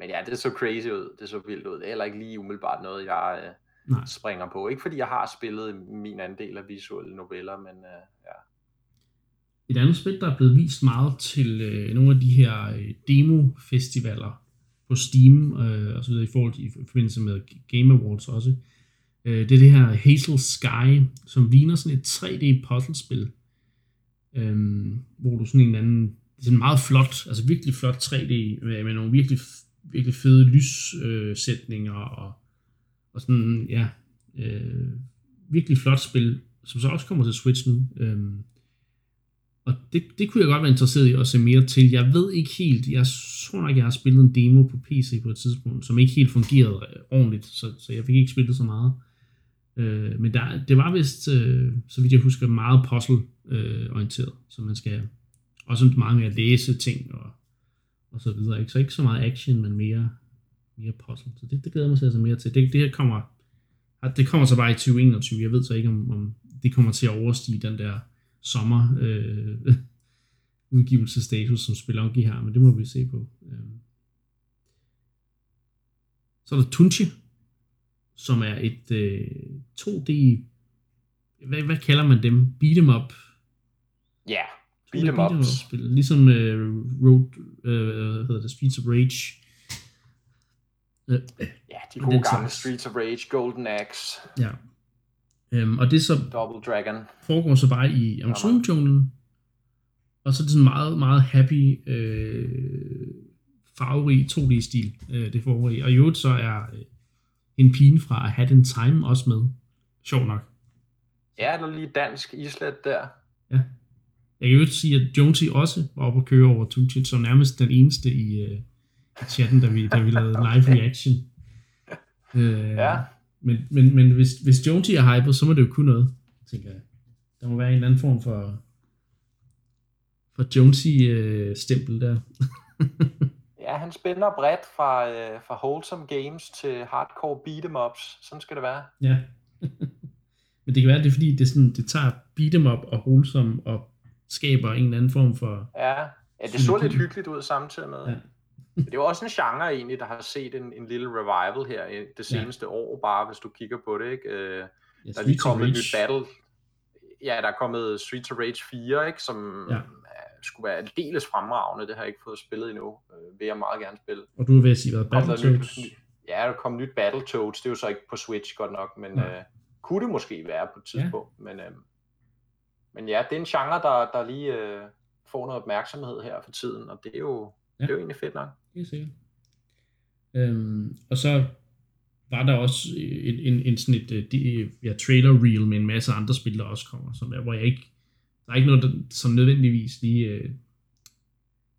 Men ja, det så crazy ud. Det så vildt ud. Det er heller ikke lige umiddelbart noget, jeg øh, Nej. springer på. Ikke fordi jeg har spillet min andel af visuelle noveller, men øh, ja. Et andet spil, der er blevet vist meget til øh, nogle af de her øh, demo-festivaler på Steam øh, og så videre i forhold til i forbindelse med Game Awards også, øh, det er det her Hazel Sky, som ligner sådan et 3D puzzlespil, øh, hvor du sådan en anden, det er sådan meget flot, altså virkelig flot 3D med, med nogle virkelig, virkelig fede lyssætninger øh, og, og sådan, ja, øh, virkelig flot spil, som så også kommer til Switch nu. Øhm, og det, det kunne jeg godt være interesseret i at se mere til. Jeg ved ikke helt, jeg tror nok, jeg har spillet en demo på PC på et tidspunkt, som ikke helt fungerede øh, ordentligt, så, så jeg fik ikke spillet så meget. Øh, men der, det var vist, øh, så vidt jeg husker, meget puzzle-orienteret, øh, så man skal også meget med at læse ting og, og så videre. Ikke? Så ikke så meget action, men mere, mere puzzle. Så det, det glæder jeg mig til at se mere til. Det, det her kommer, det kommer så bare i 2021. Jeg ved så ikke, om, om det kommer til at overstige den der sommer øh, <laughs> udgivelsestatus, som Spelunky har, men det må vi se på. Øhm. Så er der Tunchi, som er et øh, 2D, hvad, hvad kalder man dem? Beat em up? Ja, beat em up. Spil. Ligesom øh, Road, øh, hvad hedder det, Streets of Rage. Øh, ja, de gode gamle Streets of Rage, Golden Axe. Ja, Øhm, og det så Double Dragon. foregår så bare i Amazon-junglen, og så er det sådan meget, meget happy, øh, farverig 2D-stil, øh, det foregår i. Og i øvrigt så er øh, en pige fra A Hat in Time også med. Sjov nok. Ja, der er lige dansk islet der. Ja. Jeg kan jo sige, at Jonesy også var oppe og køre over Tunchit, som nærmest den eneste i, øh, i chatten, da vi, da vi lavede live reaction. Øh, ja. Men, men, men hvis, hvis Jonesy er hyped, så må det jo kunne noget, tænker jeg. Der må være en eller anden form for, for Jonesy-stempel øh, der. <laughs> ja, han spænder bredt fra, øh, fra wholesome games til hardcore beat'em-ups. Sådan skal det være. Ja. <laughs> men det kan være, det er fordi, det, er sådan, det tager beat'em-up og wholesome og skaber en eller anden form for... Ja, ja det så lidt hyggeligt ud samtidig med. Ja. Det er jo også en genre egentlig, der har set en, en lille revival her i det seneste ja. år, bare hvis du kigger på det, ikke? Øh, ja, der er lige kommet et nyt battle. Ja, der er kommet Streets of Rage 4, ikke? Som ja. skulle være aldeles fremragende. Det har jeg ikke fået spillet endnu. Øh, vil jeg meget gerne spille. Og du er ved at sige, hvad Battletoads? Ja, der kom nyt Battletoads. Det er jo så ikke på Switch godt nok, men ja. øh, kunne det måske være på et tidspunkt. Ja. Men, øh, men ja, det er en genre, der, der lige øh, får noget opmærksomhed her for tiden, og det er jo, ja. det er jo egentlig fedt nok helt sikkert. Øhm, og så var der også en, en, en sådan et, et, et ja, trailer reel med en masse andre spil, der også kommer, som der, hvor jeg ikke, der er ikke noget, der, som nødvendigvis lige øh,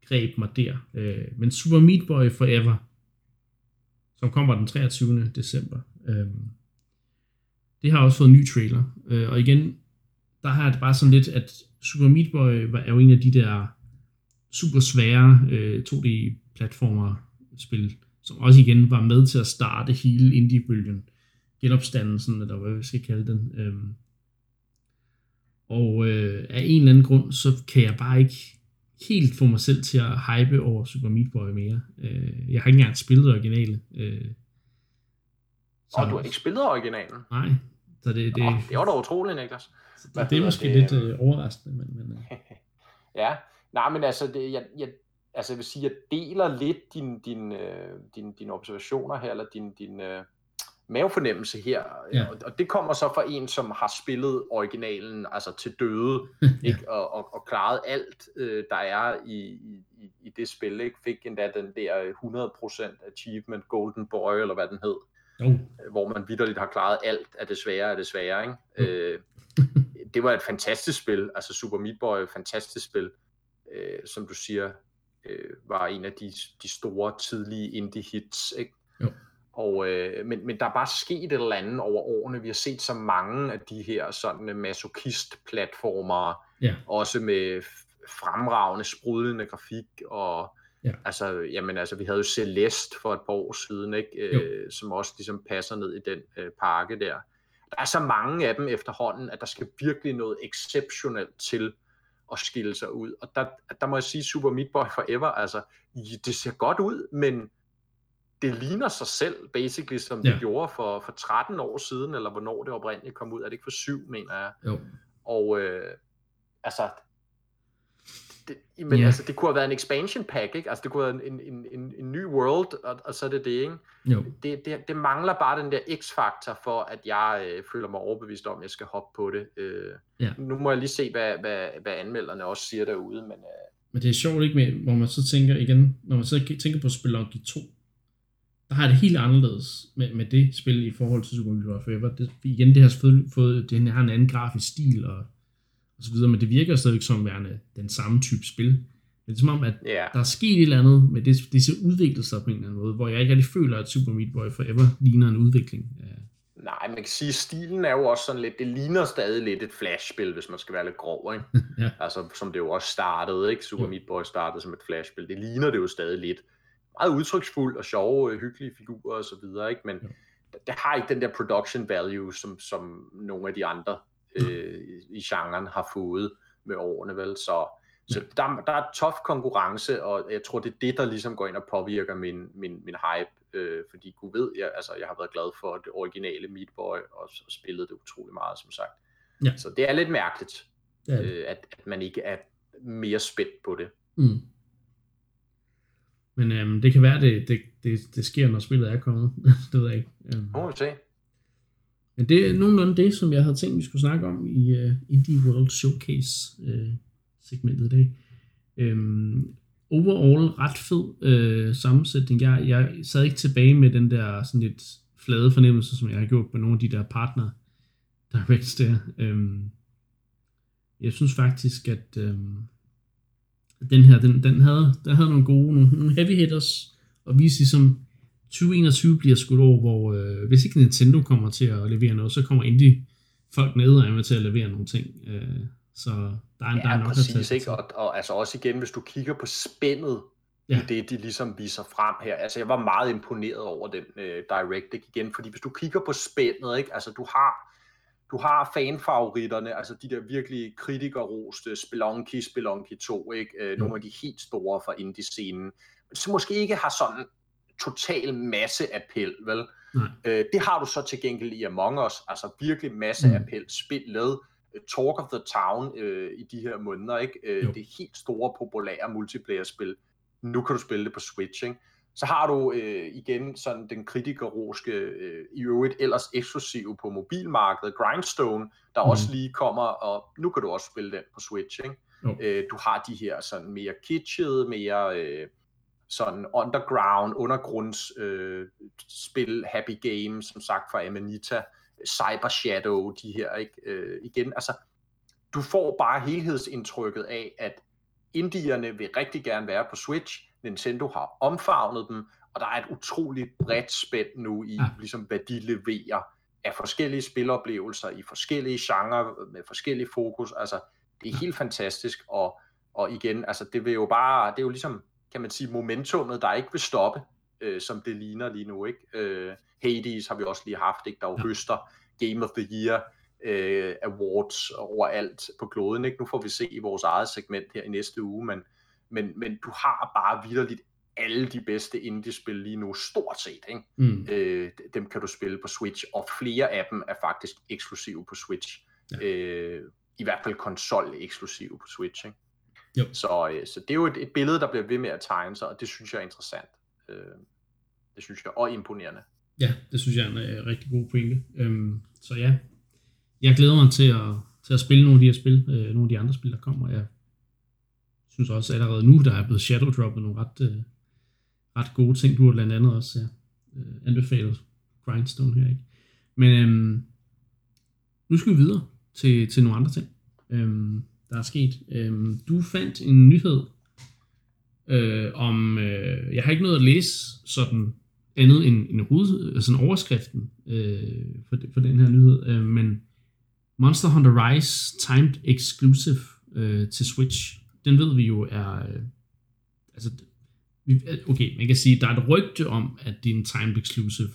greb mig der. Øh, men Super Meat Boy Forever, som kommer den 23. december, øh, det har også fået en ny trailer. Øh, og igen, der har det bare sådan lidt, at Super Meat Boy er jo en af de der super svære øh, 2D platformer spil, som også igen var med til at starte hele indie-bølgen, genopstandelsen, eller hvad vi skal kalde den. Øhm, og øh, af en eller anden grund, så kan jeg bare ikke helt få mig selv til at hype over Super Meat Boy mere. Øh, jeg har ikke engang spillet originale. Øh, så, og du har ikke spillet originalen? Nej, Så det, det, Nå, det var da utroligt, Niklas. det, hvad det er måske det, lidt øhm, øh, overraskende, men, men øh, <laughs> Ja, nej, men altså, det, jeg, jeg, altså, jeg vil sige, jeg deler lidt din, din, øh, din, dine observationer her, eller din, din øh, mavefornemmelse her, Ja. og, og det kommer så fra en, som har spillet originalen altså til døde, <laughs> ikke? Og, og, og klaret alt, øh, der er i, i, i- i det spil, ikke? fik endda den der 100% achievement, Golden Boy, eller hvad den hed, jo, øh, hvor man vidderligt har klaret alt af det svære af det svære, ikke? Øh, <laughs> det var et fantastisk spil, altså Super Meat Boy, fantastisk spil, øh, som du siger, øh, var en af de, de store tidlige indie hits, ikke? Jo. Og, øh, men, men der er bare sket et eller andet over årene. Vi har set så mange af de her sådan masochist-platformere, ja, også med fremragende, sprudlende grafik, og Ja. altså, jamen, altså, vi havde jo Celeste for et par år siden, ikke? Øh, som også ligesom passer ned i den øh, pakke der. Der er så mange af dem efterhånden, at der skal virkelig noget exceptionelt til at skille sig ud. Og der, der må jeg sige, Super Meat Boy Forever, altså, det ser godt ud, men det ligner sig selv, basically, som det Ja. gjorde for, for 13 år siden, eller hvornår det oprindeligt kom ud. Er det ikke for syv, mener jeg? jo, Og øh, altså, det, men Ja. altså, det kunne have været en expansion pack, ikke? Altså, det kunne have været en, en, en, en ny world, og, og så er det det, ikke? jo, Det, det, det mangler bare den der x-faktor for, at jeg øh, føler mig overbevist om, at jeg skal hoppe på det. Øh, Ja. Nu må jeg lige se, hvad, hvad, hvad anmelderne også siger derude, men øh, Men det er sjovt ikke med, hvor man så tænker igen, når man så tænker på Spelunky 2, der har det helt anderledes med, med det spil i forhold til Super Meat Forever. Det, igen, det har selvfølgelig fået, det har en anden grafisk stil og, og så videre, men det virker stadigvæk som værende den samme type spil. Men det er som om, at ja. der er sket et eller andet med det, disse udvikler på en eller anden måde, hvor jeg ikke rigtig føler, at Super Meat Boy Forever ligner en udvikling. af- Nej, man kan sige, at stilen er jo også sådan lidt, det ligner stadig lidt et flashspil, hvis man skal være lidt grov, ikke? <laughs> Ja. Altså, som det jo også startede, ikke? Super. Meat Boy startede som et flashspil. Det ligner det jo stadig lidt. Meget udtryksfuldt og sjove, øh, hyggelige figurer og så videre, ikke? Men det, det har ikke den der production value, som, som nogle af de andre øh, i, genren har fået med årene, vel? Så, så der, der er tof konkurrence, og jeg tror, det er det, der ligesom går ind og påvirker min, min, min hype, øh, fordi Gud ved, jeg, altså, jeg har været glad for det originale Meat Boy, og, og spillet det utrolig meget, som sagt. Ja. Så det er lidt mærkeligt, det. øh, at, at man ikke er mere spændt på det. Mm. Men øhm, det kan være, det, det, det, det sker, når spillet er kommet. <laughs> det ved jeg ikke. Øhm. Må vi se. Men det er nogenlunde det, som jeg havde tænkt, vi skulle snakke om i uh, Indie World Showcase uh, segmentet i dag. Um, overall ret fed uh, sammensætning. Jeg, jeg sad ikke tilbage med den der sådan lidt flade fornemmelse, som jeg har gjort med nogle af de der partner directs der. Um, jeg synes faktisk, at um, den her, den, den, havde, den havde nogle gode, nogle, nogle heavy hitters, og viste ligesom, 2021 bliver skudt over, hvor øh, hvis ikke Nintendo kommer til at levere noget, så kommer indie folk ned og er med til at levere nogle ting. Øh, så der er, der er Ja, nok at tage præcis, ikke? Og, og altså også igen, hvis du kigger på spændet Ja. ja. i det, de ligesom viser frem her. Altså, jeg var meget imponeret over den øh, Direct ikke? igen, fordi hvis du kigger på spændet, ikke? Altså, du har, du har fanfavoritterne, altså de der virkelig kritikerroste Spelunky, Spelunky 2, ikke? Øh, nogle af de helt store fra indie-scenen, som måske ikke har sådan total masse appel, vel? Nej. Øh, det har du så til gengæld i Among Us, altså virkelig masse Mm. mm. appel, spillet, øh, Talk of the Town øh, i de her måneder, ikke? Øh, Jo. det er helt store, populære multiplayer-spil. Nu kan du spille det på Switch, ikke? Så har du øh, igen sådan den kritikerroske, øh, i øvrigt ellers eksklusiv på mobilmarkedet, Grindstone, der mm. også lige kommer, og nu kan du også spille den på Switch, ikke? Jo. Øh, du har de her sådan mere kitschede, mere øh, sådan underground, undergrunds øh, spil, Happy Game, som sagt fra Amanita, Cyber Shadow, de her, ikke? Øh, igen, altså, du får bare helhedsindtrykket af, at indierne vil rigtig gerne være på Switch, Nintendo har omfavnet dem, og der er et utroligt bredt spænd nu i, Ja. ligesom hvad de leverer af forskellige spiloplevelser i forskellige genrer med forskellige fokus. Altså, det er helt fantastisk, og, og igen, altså, det vil jo bare, det er jo ligesom, kan man sige, momentummet, der ikke vil stoppe, øh, som det ligner lige nu, ikke? Øh, Hades har vi også lige haft, ikke? Der jo Ja. høster Game of the Year øh, awards overalt på kloden, ikke? Nu får vi se i vores eget segment her i næste uge, men, men, men du har bare vidderligt alle de bedste indie-spil lige nu, stort set. Ikke? Mm. Øh, dem kan du spille på Switch, og flere af dem er faktisk eksklusive på Switch. Ja. Øh, I hvert fald konsol-eksklusive på Switch. Ikke? Jo. Så, øh, så det er jo et, et billede, der bliver ved med at tegne sig, og det synes jeg er interessant. Øh, det synes jeg, og imponerende. Ja, det synes jeg er en øh, rigtig god pointe. Øhm, så ja, jeg glæder mig til at, til at spille nogle af de her spil, øh, nogle af de andre spil, der kommer. Jeg synes også allerede nu, der er blevet shadow droppet nogle ret, øh, ret gode ting. Du har blandt andet også ja, øh, anbefalet Grindstone her, ikke? Men øhm, nu skal vi videre til, til nogle andre ting, øhm, der er sket. Øhm, du fandt en nyhed øh, om, øh, jeg har ikke noget at læse sådan andet end, en rud, altså en overskriften øh, for, for den her nyhed, øh, men Monster Hunter Rise Timed Exclusive øh, til Switch, den ved vi jo er, øh, altså, okay, man kan sige, der er et rygte om, at det er en Timed Exclusive,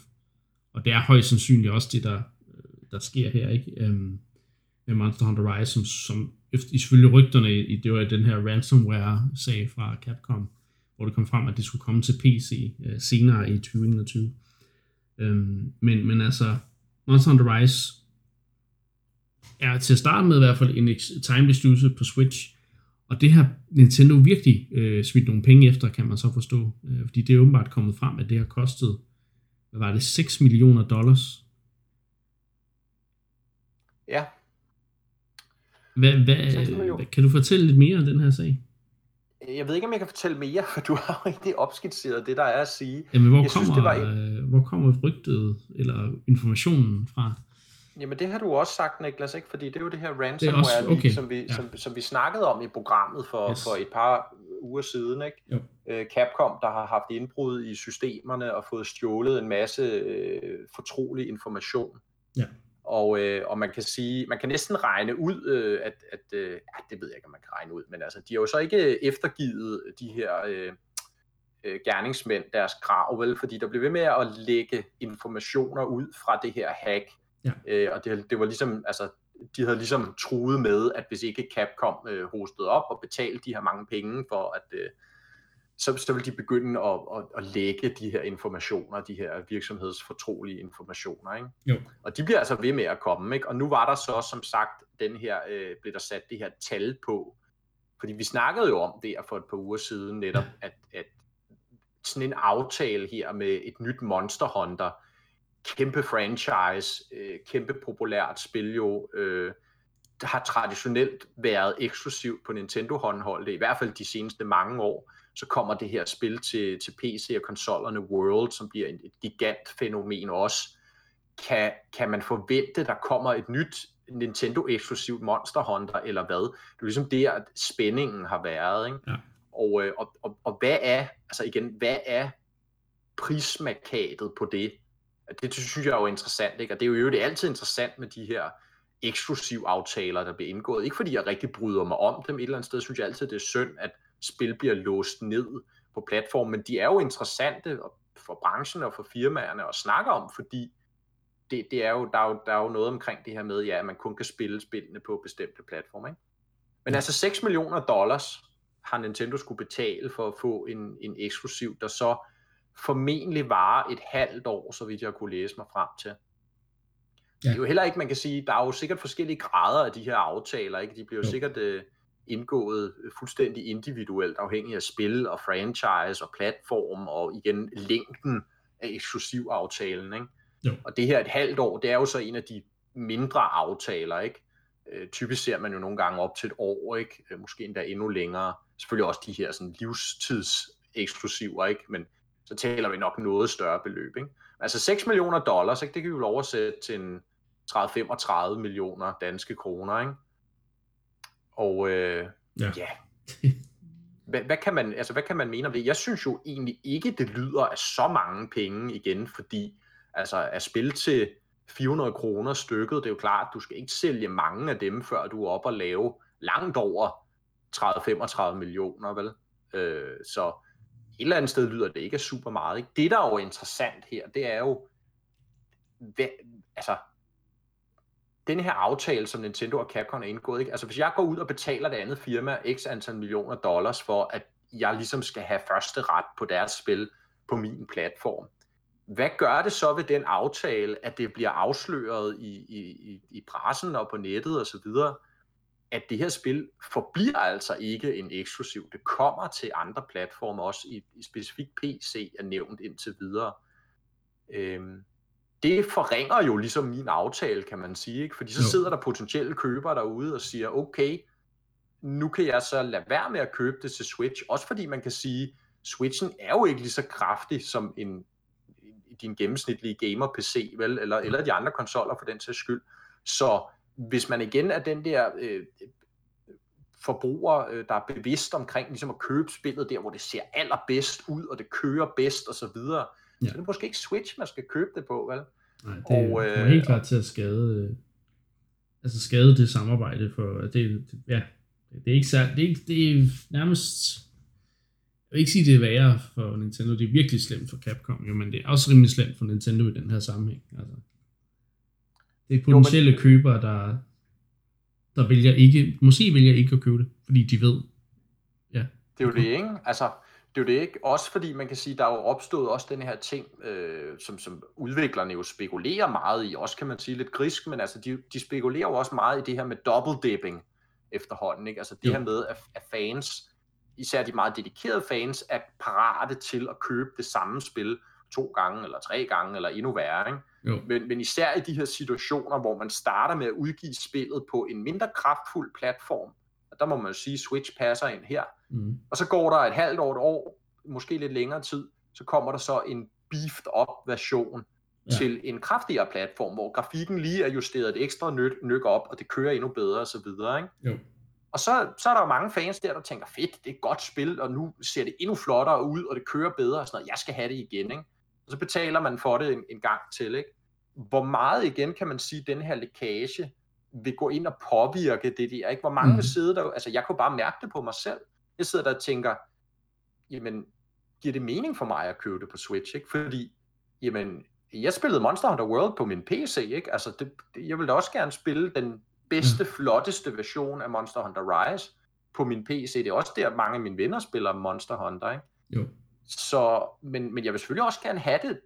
og det er højst sandsynligt også det, der, øh, der sker her, ikke? Øhm, med Monster Hunter Rise, som, som ifølge rygterne, i, det var den her ransomware-sag fra Capcom, hvor det kom frem, at det skulle komme til PC øh, senere i 2021. Øhm, men, men altså, Monster Hunter Rise er til at starte med i hvert fald en time exclusive på Switch, og det har Nintendo virkelig øh, smidt nogle penge efter, kan man så forstå, øh, fordi det er åbenbart kommet frem, at det har kostet, hvad var det, 6 millioner dollars. Ja. Hvad, hvad, kan du fortælle lidt mere om den her sag? Jeg ved ikke, om jeg kan fortælle mere, for du har jo rigtig opskitseret det, der er at sige. Jamen, hvor, jeg kommer, synes, det var. Øh, hvor kommer rygtet eller informationen fra? Jamen, det har du også sagt, Niklas, ikke? Fordi det er jo det her ransomware, også, okay. som, vi, ja. som, som vi snakkede om i programmet for, yes. for et par uger siden, ikke? Jo. Øh, Capcom, der har haft indbrud i systemerne og fået stjålet en masse øh, fortrolig information. Ja. Og, øh, og man kan sige, man kan næsten regne ud, øh, at, at øh, ja, det ved jeg ikke, om man kan regne ud, men altså, de har jo så ikke eftergivet de her øh, øh, gerningsmænd deres krav, vel, fordi der blev ved med at lægge informationer ud fra det her hack. Ja. Øh, og det, det var ligesom, altså, de havde ligesom truet med, at hvis ikke Capcom øh, hostede op og betalte de her mange penge for at øh, så, så vil de begynde at, at, at lægge de her informationer, de her virksomhedsfortrolige informationer. Ikke? Jo. Og de bliver altså ved med at komme. Ikke? Og nu var der så som sagt, den her, øh, blev der sat det her tal på. Fordi vi snakkede jo om det for et par uger siden netop, at, at sådan en aftale her med et nyt Monster Hunter, kæmpe franchise, øh, kæmpe populært spil jo, øh, har traditionelt været eksklusivt på Nintendo håndholdet, i hvert fald de seneste mange år så kommer det her spil til, til PC og konsollerne World, som bliver et, et gigantfænomen også. Kan, kan man forvente, der kommer et nyt Nintendo-eksklusivt Monster Hunter, eller hvad? Det er ligesom det, at spændingen har været. Ikke? Ja. Og, øh, og, og, og hvad er, altså igen, hvad er prismarkatet på det? Det synes jeg er jo interessant, ikke? og det er jo det er altid interessant med de her eksklusiv aftaler, der bliver indgået. Ikke fordi jeg rigtig bryder mig om dem. Et eller andet sted synes jeg altid, det er synd, at spil bliver låst ned på platformen, men de er jo interessante for branchen og for firmaerne at snakke om, fordi det, det er jo, der, er jo, der er jo noget omkring det her med, ja, at man kun kan spille spillene på bestemte platforme. Ikke? Men altså 6 millioner dollars har Nintendo skulle betale for at få en, en eksklusiv, der så formentlig varer et halvt år, så vidt jeg kunne læse mig frem til. Ja. Det er jo heller ikke, man kan sige, der er jo sikkert forskellige grader af de her aftaler, ikke? De bliver jo, jo. sikkert øh, indgået fuldstændig individuelt, afhængig af spil og franchise og platform og igen længden af eksklusivaftalen. Ikke? Jo. Og det her et halvt år, det er jo så en af de mindre aftaler, ikke? Øh, typisk ser man jo nogle gange op til et år, ikke? Øh, måske endda endnu længere. Selvfølgelig også de her sådan livstids eksklusiver, ikke? Men så taler vi nok noget større beløb, ikke? Altså 6 millioner dollars, ikke? det kan vi jo oversætte til en 30-35 millioner danske kroner, ikke? Og øh, ja, ja. hvad, hvad, kan man, altså, hvad kan man mene om det? Jeg synes jo egentlig ikke, det lyder af så mange penge igen, fordi altså, at spille til 400 kroner stykket, det er jo klart, du skal ikke sælge mange af dem, før du er oppe og lave langt over 30-35 millioner, vel? Øh, så et eller andet sted lyder det ikke super meget. Ikke? Det, der er jo interessant her, det er jo, hvad, altså, den her aftale, som Nintendo og Capcom er indgået, ikke? altså hvis jeg går ud og betaler det andet firma x antal millioner dollars for, at jeg ligesom skal have første ret på deres spil på min platform. Hvad gør det så ved den aftale, at det bliver afsløret i, i, i pressen og på nettet osv., at det her spil forbliver altså ikke en eksklusiv. Det kommer til andre platforme, også i, i specifikt PC er nævnt indtil videre. Øhm, det forringer jo ligesom min aftale, kan man sige. Ikke? Fordi så jo. sidder der potentielle købere derude og siger, okay, nu kan jeg så lade være med at købe det til Switch. Også fordi man kan sige, Switchen er jo ikke lige så kraftig som en, din gennemsnitlige gamer-PC, vel? Eller, eller de andre konsoller for den sags skyld. Så hvis man igen er den der øh, forbruger, øh, der er bevidst omkring ligesom at købe spillet der, hvor det ser allerbedst ud, og det kører bedst osv., så, ja. så er det måske ikke Switch, man skal købe det på, vel? Nej, det og, øh, helt klart til at skade, øh, altså skade det samarbejde, for det, det ja, det er ikke særlig, det er, ikke, det er nærmest, jeg vil ikke sige, det er værre for Nintendo, det er virkelig slemt for Capcom, jo, men det er også rimelig slemt for Nintendo i den her sammenhæng. Altså. Det er potentielle jo, men... købere, der, der vælger ikke, måske vælger ikke at købe det, fordi de ved, ja. Det er jo det, ikke? Altså, det er jo det ikke. Også fordi man kan sige, der er jo opstået også den her ting, øh, som, som udviklerne jo spekulerer meget i, også kan man sige lidt grisk, men altså de, de spekulerer jo også meget i det her med double dipping efterhånden. Ikke? Altså det jo. her med, at, at fans, især de meget dedikerede fans, er parate til at købe det samme spil to gange, eller tre gange, eller endnu værre. Ikke? Jo. Men, men især i de her situationer, hvor man starter med at udgive spillet på en mindre kraftfuld platform, og der må man sige, at Switch passer ind her. Mm. Og så går der et halvt år, et år, måske lidt længere tid, så kommer der så en beefed up version ja. til en kraftigere platform, hvor grafikken lige er justeret et ekstra nyt, nyk op, og det kører endnu bedre og så videre. Ikke? Jo. Og så, så er der jo mange fans der, der tænker, fedt, det er et godt spil, og nu ser det endnu flottere ud, og det kører bedre og sådan noget. Jeg skal have det igen, ikke? Og så betaler man for det en, en gang til, ikke? Hvor meget igen kan man sige, den her lækage vil gå ind og påvirke det der, ikke? Hvor mange mm. vil sidde der, altså jeg kunne bare mærke det på mig selv. Jeg sidder der og tænker, jamen, giver det mening for mig at købe det på Switch, ikke? Fordi, jamen, jeg spillede Monster Hunter World på min PC, ikke? Altså, det, det, jeg ville da også gerne spille den bedste, mm. flotteste version af Monster Hunter Rise på min PC. Det er også der, mange af mine venner spiller Monster Hunter, ikke? Jo. Så, men, men jeg vil selvfølgelig også gerne have det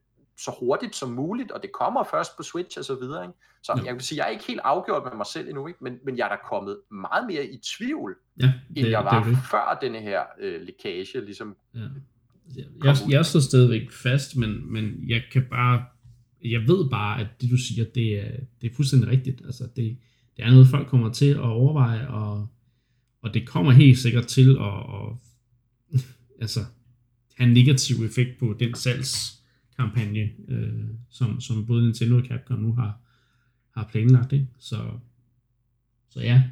så hurtigt som muligt, og det kommer først på Switch og så videre. Ikke? Så ja. jeg vil sige, jeg er ikke helt afgjort med mig selv endnu, ikke? Men, men jeg er da kommet meget mere i tvivl, ja, det, end jeg var det, det. før denne her øh, lækage ligesom ja. Jeg, jeg, jeg står stadigvæk fast, men, men jeg kan bare, jeg ved bare, at det du siger, det er, det er fuldstændig rigtigt. Altså det, det er noget, folk kommer til at overveje, og, og det kommer helt sikkert til at, at <laughs> altså, have en negativ effekt på den kampagne, øh, som, som både Nintendo og Capcom nu har, har planlagt. Ikke? Så, så ja.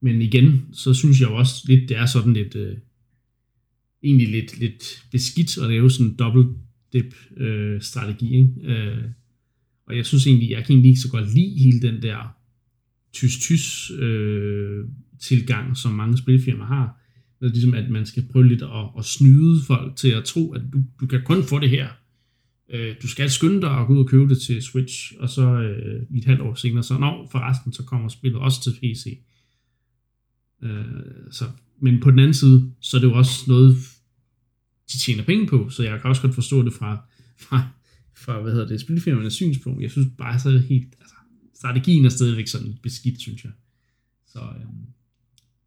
Men igen, så synes jeg også lidt, det er sådan lidt, øh, egentlig lidt, lidt beskidt at lave sådan en double dip øh, strategi. Ikke? Øh, og jeg synes egentlig, jeg kan egentlig ikke så godt lide hele den der tys-tys øh, tilgang, som mange spilfirmaer har. Det er ligesom, at man skal prøve lidt at, at snyde folk til at tro, at du, du kan kun få det her. Øh, du skal skynde dig at gå ud og købe det til Switch, og så øh, i et halvt år senere, så nå, forresten, så kommer spillet også til PC. Øh, så, men på den anden side, så er det jo også noget, de tjener penge på, så jeg kan også godt forstå det fra, fra, fra hvad hedder det, spilfirmaernes synspunkt. Jeg synes bare, så helt, altså, strategien er stadigvæk sådan beskidt, synes jeg. Så, øhm,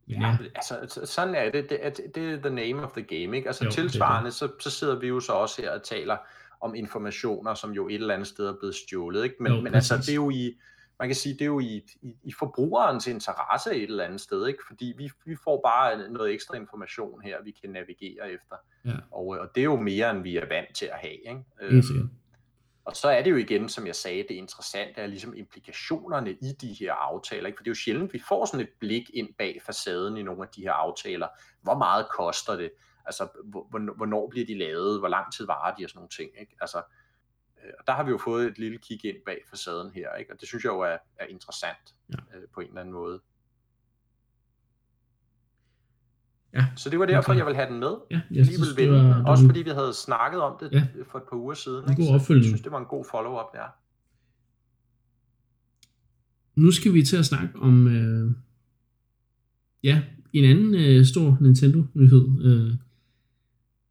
Ja, ja, altså sådan er det. Det er, det er the name of the game, ikke? Altså jo, tilsvarende, så, så sidder vi jo så også her og taler om informationer, som jo et eller andet sted er blevet stjålet, ikke? Men, jo, men altså, det er jo i, man kan sige, det er jo i, i, i forbrugerens interesse et eller andet sted, ikke? Fordi vi, vi får bare noget ekstra information her, vi kan navigere efter. Ja. Og, og det er jo mere, end vi er vant til at have, ikke? Øhm, og så er det jo igen, som jeg sagde, det interessante er ligesom implikationerne i de her aftaler. Ikke? For det er jo sjældent, vi får sådan et blik ind bag facaden i nogle af de her aftaler. Hvor meget koster det? Altså, hvornår bliver de lavet? Hvor lang tid varer de? Og sådan nogle ting. Ikke? Altså, øh, og der har vi jo fået et lille kig ind bag facaden her. Ikke? Og det synes jeg jo er, er interessant ja. øh, på en eller anden måde. Ja. Så det var derfor, okay. jeg ville have den med. Ja, jeg lige synes, vinde. Var, Også fordi vi havde snakket om det ja. for et par uger siden. En ikke? Så jeg synes, det var en god follow-up der. Nu skal vi til at snakke om øh, ja, en anden øh, stor Nintendo-nyhed øh,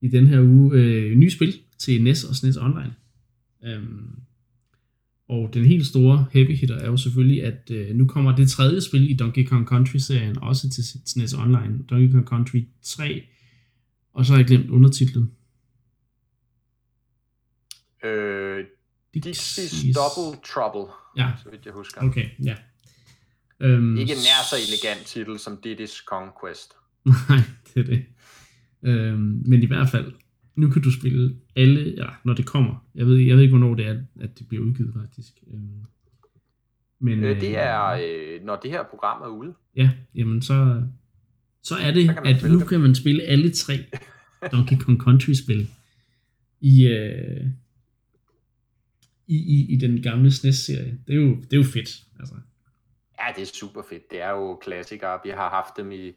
i den her uge. Øh, nye spil til NES og SNES Online. Øhm, og den helt store heavy hitter er jo selvfølgelig, at øh, nu kommer det tredje spil i Donkey Kong Country-serien også til SNES Online. Donkey Kong Country 3. Og så har jeg glemt undertitlen. Øh, Dixie's Double Trouble, ja. så vidt jeg husker. Okay, ja. Um, Ikke nær så elegant titel som Diddy's Conquest. <laughs> Nej, det er det. Um, men i hvert fald, nu kan du spille alle, ja, når det kommer. Jeg ved, jeg ved ikke, hvornår det er, at det bliver udgivet faktisk. Um, men, øh, det er, øh, når det her program er ude. Ja, jamen så, så er det, så at nu dem. kan man spille alle tre <laughs> Donkey Kong Country-spil i, øh, i, i, i den gamle SNES-serie. Det er jo, det er jo fedt. Altså. Ja, det er super fedt. Det er jo klassikere. Vi har haft dem i,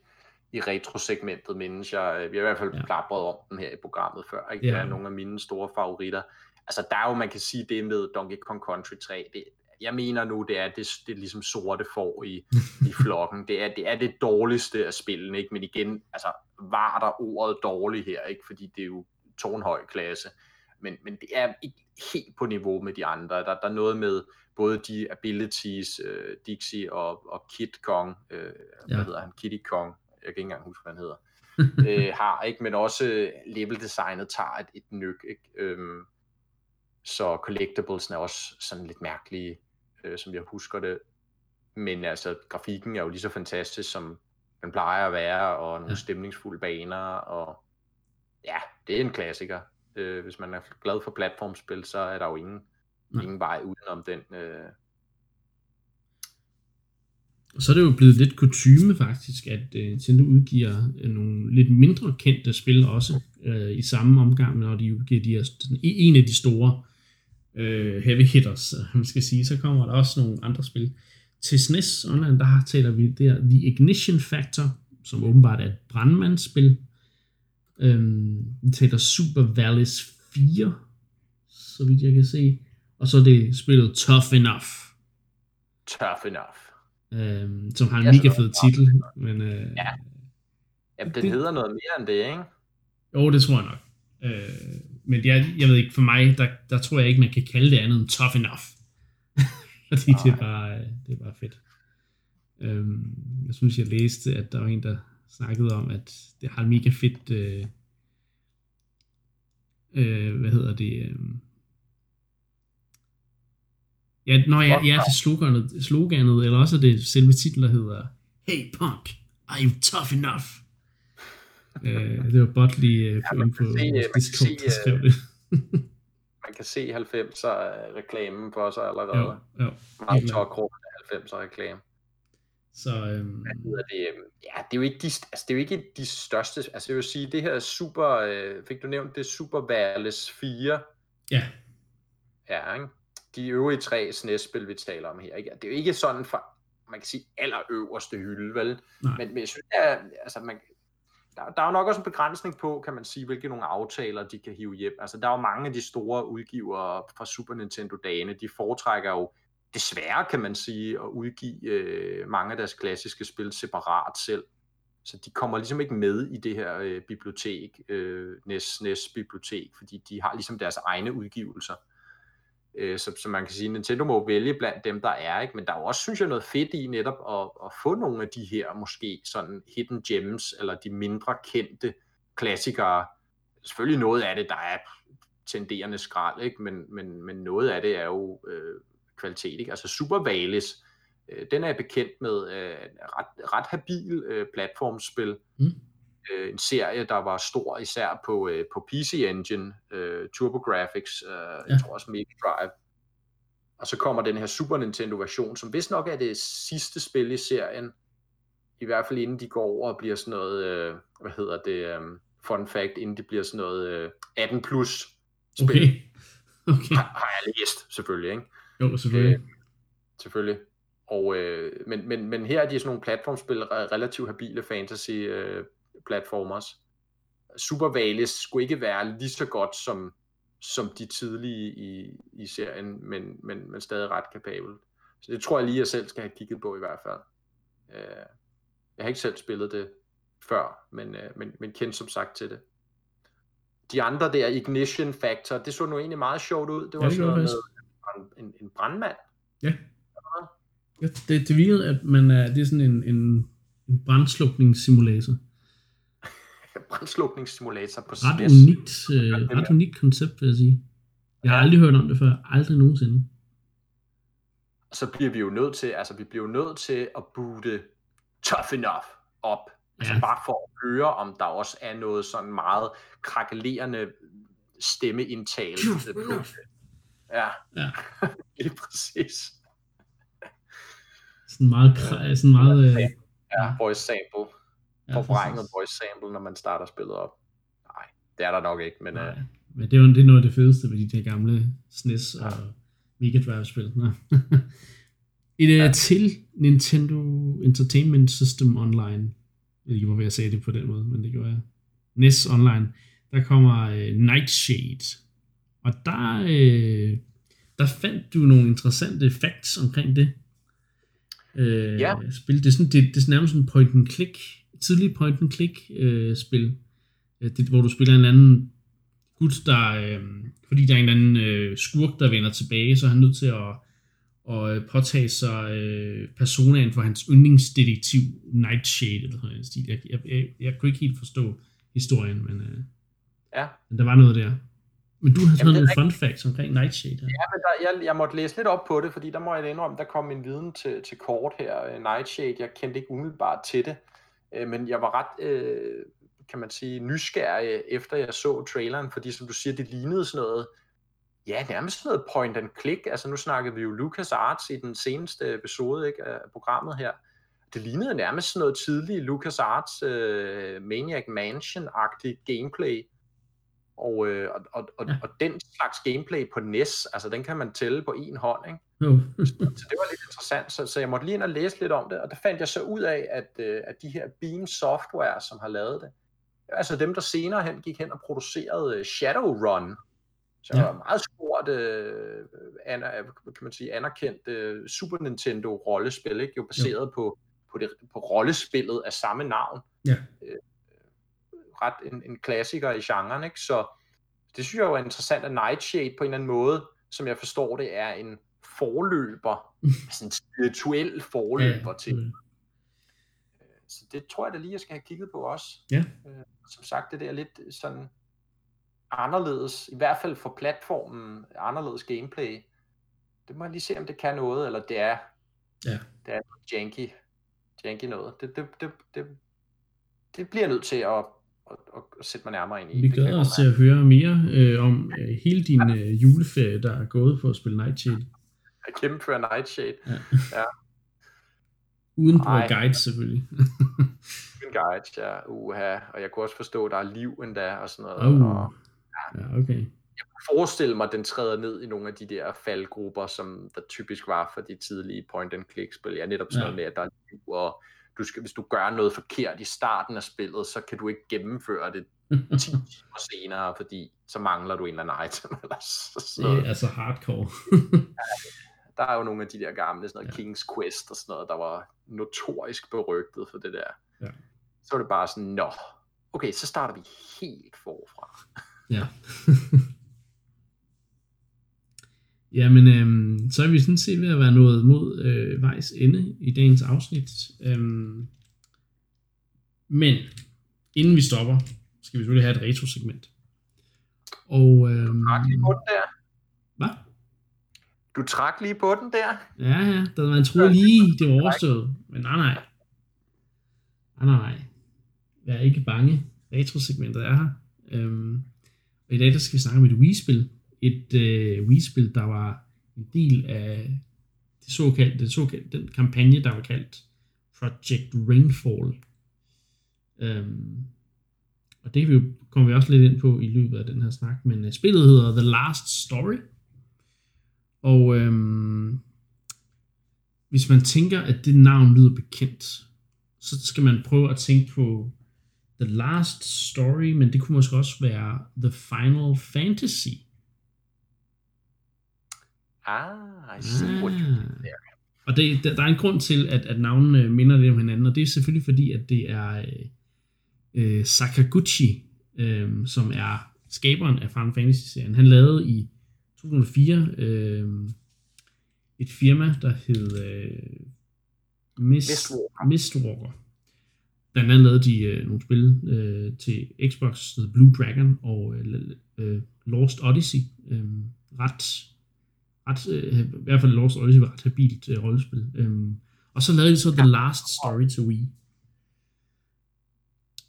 i retro-segmentet, mindes jeg. Vi har i hvert fald ja. plapret om dem her i programmet før. Ikke? Ja. Det er nogle af mine store favoritter. Altså, der er jo, man kan sige, det med Donkey Kong Country 3, det, jeg mener nu, det er det, det er ligesom sorte får i, <laughs> i flokken. Det er, det er det dårligste af spillene, ikke? Men igen, altså, var der ordet dårlig her, ikke? Fordi det er jo tårnhøj klasse. Men, men det er ikke helt på niveau med de andre. Der, der er noget med både de abilities, uh, Dixie og, og Kid Kong, uh, ja. hvad hedder han, Kitty Kong, jeg kan ikke engang huske, hvad han hedder, uh, <laughs> har, ikke? men også level-designet tager et, et nyk. Ikke? Um, så collectibles er også sådan lidt mærkelige, uh, som jeg husker det. Men altså, grafikken er jo lige så fantastisk, som den plejer at være, og nogle ja. stemningsfulde baner, og ja, det er en klassiker. Øh, hvis man er glad for platformspil, så er der jo ingen, ingen vej udenom den. Øh. Og så er det jo blevet lidt kutume faktisk, at øh, Nintendo udgiver øh, nogle lidt mindre kendte spil også øh, i samme omgang, når de udgiver de her, e-, en af de store øh, heavy hitters, øh, man skal sige, så kommer der også nogle andre spil. Til SNES Online, der taler vi der The Ignition Factor, som åbenbart er et brandmandsspil, Øhm, vi taler Super Vallis 4, så vidt jeg kan se. Og så er det spillet Tough Enough. Tough Enough. Øhm, som har en mega fed titel. Men, øh, ja. Jamen, den det, hedder noget mere end det, ikke? Jo, det tror jeg nok. Øh, men jeg, jeg ved ikke, for mig, der, der tror jeg ikke, man kan kalde det andet end Tough Enough. <laughs> Fordi det er, bare, det er bare fedt. Øhm, jeg synes, jeg læste, at der var en, der snakket om, at det har en mega fedt, øh, øh, hvad hedder det, øh, ja, jeg, jeg er til sloganet, sloganet, eller også er det selve titlen, der hedder, Hey punk, are you tough enough? <laughs> øh, det var Botley øh, ja, på, på se, Discord, der skrev det. <laughs> man kan se 90'er reklamen for sig allerede. Jo, jo. Meget tårkrog 90'er reklame. Så, øhm... Hvad hedder det? Ja, det er jo ikke de, altså, det er jo ikke de største, altså jeg vil sige, det her super, øh, fik du nævnt det, Super Wireless 4? Ja. Ja, ikke? De øvrige tre SNES-spil, vi taler om her, ikke? Det er jo ikke sådan for, man kan sige, allerøverste hylde, vel? Nej. Men, men jeg synes, er, altså, man, der, der er jo nok også en begrænsning på, kan man sige, hvilke nogle aftaler de kan hive hjem. Altså, der er jo mange af de store udgivere fra Super Nintendo-dagene, de foretrækker jo desværre kan man sige, at udgive øh, mange af deres klassiske spil separat selv. Så de kommer ligesom ikke med i det her øh, bibliotek, øh, NES, NES bibliotek, fordi de har ligesom deres egne udgivelser. Øh, så, så man kan sige, Nintendo må vælge blandt dem, der er, ikke? men der er jo også, synes jeg, noget fedt i netop at, at få nogle af de her måske sådan hidden gems, eller de mindre kendte klassikere. Selvfølgelig noget af det, der er tenderende skrald, ikke? Men, men, men noget af det er jo øh, kvalitet. Ikke? Altså Super Valis, øh, den er jeg bekendt med, øh, ret, ret habil øh, platformspil. Mm. Øh, en serie, der var stor især på, øh, på PC Engine, øh, TurboGrafx, øh, ja. jeg tror også Mega Drive. Og så kommer den her Super Nintendo version, som vist nok er det sidste spil i serien, i hvert fald inden de går over og bliver sådan noget, øh, hvad hedder det, øh, fun fact, inden det bliver sådan noget øh, 18 plus spil. Okay. <laughs> Okay. Har, har jeg læst, selvfølgelig, ikke? Jo, selvfølgelig. Øh, selvfølgelig. Og, øh, men, men, men her er de sådan nogle platformspil, relativt habile fantasy øh, platformers. Super Valis skulle ikke være lige så godt som, som de tidlige i, i serien, men, men, men stadig ret kapabel. Så det tror jeg lige, jeg selv skal have kigget på i hvert fald. Øh, jeg har ikke selv spillet det, før, men, øh, men, men kendte som sagt til det. De andre der, Ignition Factor, det så nu egentlig meget sjovt ud. Det var Ja, det sådan noget med en, en, en brandmand. Ja. ja det, det virkede, at man er, det er sådan en, en, en brandslukningssimulator. Brandslukningssimulator på Ret SNES. unikt, øh, ret unikt koncept, vil jeg sige. Jeg har aldrig hørt om det før. Aldrig nogensinde. Så bliver vi jo nødt til, altså vi bliver jo nødt til at boote Tough Enough op. Altså Ja. bare for at høre, om der også er noget sådan meget krakelerende stemmeindtale. Ja, Ja. <laughs> lige præcis. Sådan meget, sådan meget, øh, Ja, voice sample. Ja, Forvrænget voice sample, når man starter spillet op. Nej, det er der nok ikke, men øh, Nej. Men det er jo det er noget af det fedeste ved de der gamle SNES og Mega Drive-spil. <laughs> Et ja. Ja. til Nintendo Entertainment System Online. Jeg ved ikke, hvorfor jeg sagde det på den måde, men det gjorde jeg. NES Online. Der kommer øh, Nightshade. Og der, øh, der fandt du nogle interessante facts omkring det. Øh, Ja. Spil. Det er, sådan, det, det er nærmest sådan point and click, tidlig point and click øh, spil. Øh, Det, hvor du spiller en anden gut, der, øh, fordi der er en eller anden øh, skurk, der vender tilbage, så er han nødt til at, at øh, påtage sig øh, personaen for hans yndlingsdetektiv Nightshade, eller sådan en stil. Jeg, jeg, jeg, jeg kunne ikke helt forstå historien, men, øh, ja. men der var noget der. Men du har er nogle fun facts omkring Nightshade her. Ja, men der, jeg, jeg måtte læse lidt op på det, fordi der må jeg indrømme, der kom en viden til, til kort her. Nightshade, jeg kendte ikke umiddelbart til det, øh, men jeg var ret, øh, kan man sige, nysgerrig efter jeg så traileren, fordi som du siger, det lignede sådan noget, ja, nærmest sådan noget point and click. Altså nu snakkede vi jo Lucas Arts i den seneste episode ikke, af programmet her. Det lignede nærmest sådan noget tidligt Lucas Arts øh, Maniac Mansion-agtigt gameplay. Og, øh, og, og, og, og den slags gameplay på NES, altså den kan man tælle på en hånd, ikke? Jo. <laughs> Så det var lidt interessant, så, så jeg måtte lige ind og læse lidt om det, og der fandt jeg så ud af, at, øh, at de her Beam Software, som har lavet det, altså dem, der senere hen gik hen og producerede øh, Shadowrun, så Ja. ja. meget stort, øh, kan man sige, anerkendt øh, Super Nintendo rollespil, ikke? jo baseret på, på, det, på rollespillet af samme navn. Ja. Øh, ret en, en klassiker i genren, ikke? så det synes jeg jo er interessant, at Nightshade på en eller anden måde, som jeg forstår det, er en forløber, <laughs> altså en spirituel forløber ja, til. øh, Så det tror jeg da lige, jeg skal have kigget på også. Ja. Øh, som sagt, det der er lidt sådan anderledes, i hvert fald for platformen, anderledes gameplay. Det må jeg lige se, om det kan noget, eller det er, Ja. det er janky, janky noget. Det, det, det, det, det bliver jeg nødt til at, at, at, at sætte mig nærmere ind i. Vi glæder os til at høre mere øh, om øh, hele din øh, juleferie, der er gået på at spille Nightshade. Jeg gennemfører Nightshade. Uden på Ej. guide selvfølgelig. <laughs> En guide, ja, uha. Og jeg kunne også forstå, at der er liv endda, og sådan noget. oh. Og Ja, okay. forestille mig, at den træder ned i nogle af de der faldgrupper, som der typisk var for de tidlige point-and-click-spil. Ja, netop sådan Ja. noget med, at der er liv, og du skal, hvis du gør noget forkert i starten af spillet, så kan du ikke gennemføre det 10 <laughs> timer senere, fordi så mangler du en eller anden item. Eller <laughs> sådan Det noget. er altså hardcore. Der er jo nogle af de der gamle, sådan noget Ja. King's Quest og sådan noget, der var notorisk berygtet for det der. Ja. Så var det bare sådan, nå, okay, så starter vi helt forfra. ja. <laughs> Jamen, øhm, så er vi sådan set ved at være nået mod øh, vejs ende i dagens afsnit. Øhm, men inden vi stopper, skal vi selvfølgelig have et retro-segment. Og øhm, der. Du trak lige på den der. Ja, ja, der, man troede lige, det var overstået. Men nej, nej. Nej, nej. Jeg er ikke bange. Retrosegmentet er her. Øhm, og i dag der skal vi snakke om et Wii-spil. Et øh, Wii-spil, der var en del af det såkaldte, det såkaldte, den kampagne, der var kaldt Project Rainfall. Øhm, og det vi, kommer vi også lidt ind på i løbet af den her snak. Men øh, spillet hedder The Last Story. Og øhm, hvis man tænker, at det navn lyder bekendt, så skal man prøve at tænke på The Last Story, men det kunne måske også være The Final Fantasy. Ah, I see what you Ah. did there. Og det, der, der er en grund til, at, at navnene minder lidt om hinanden, og det er selvfølgelig fordi, at det er, øh, øh, Sakaguchi, øh, som er skaberen af Final Fantasy-serien. Han lavede i 2004 øh, et firma, der hed øh, Mist, Mistwalker. Mistwalker. Blandt andet lavede de øh, nogle spil øh, til Xbox, der hedder Blue Dragon og øh, øh, Lost Odyssey. Øh, ret, ret øh, i hvert fald Lost Odyssey var ret habilt øh, rollespil. Øh, og så lavede de så The Last Story to Wii.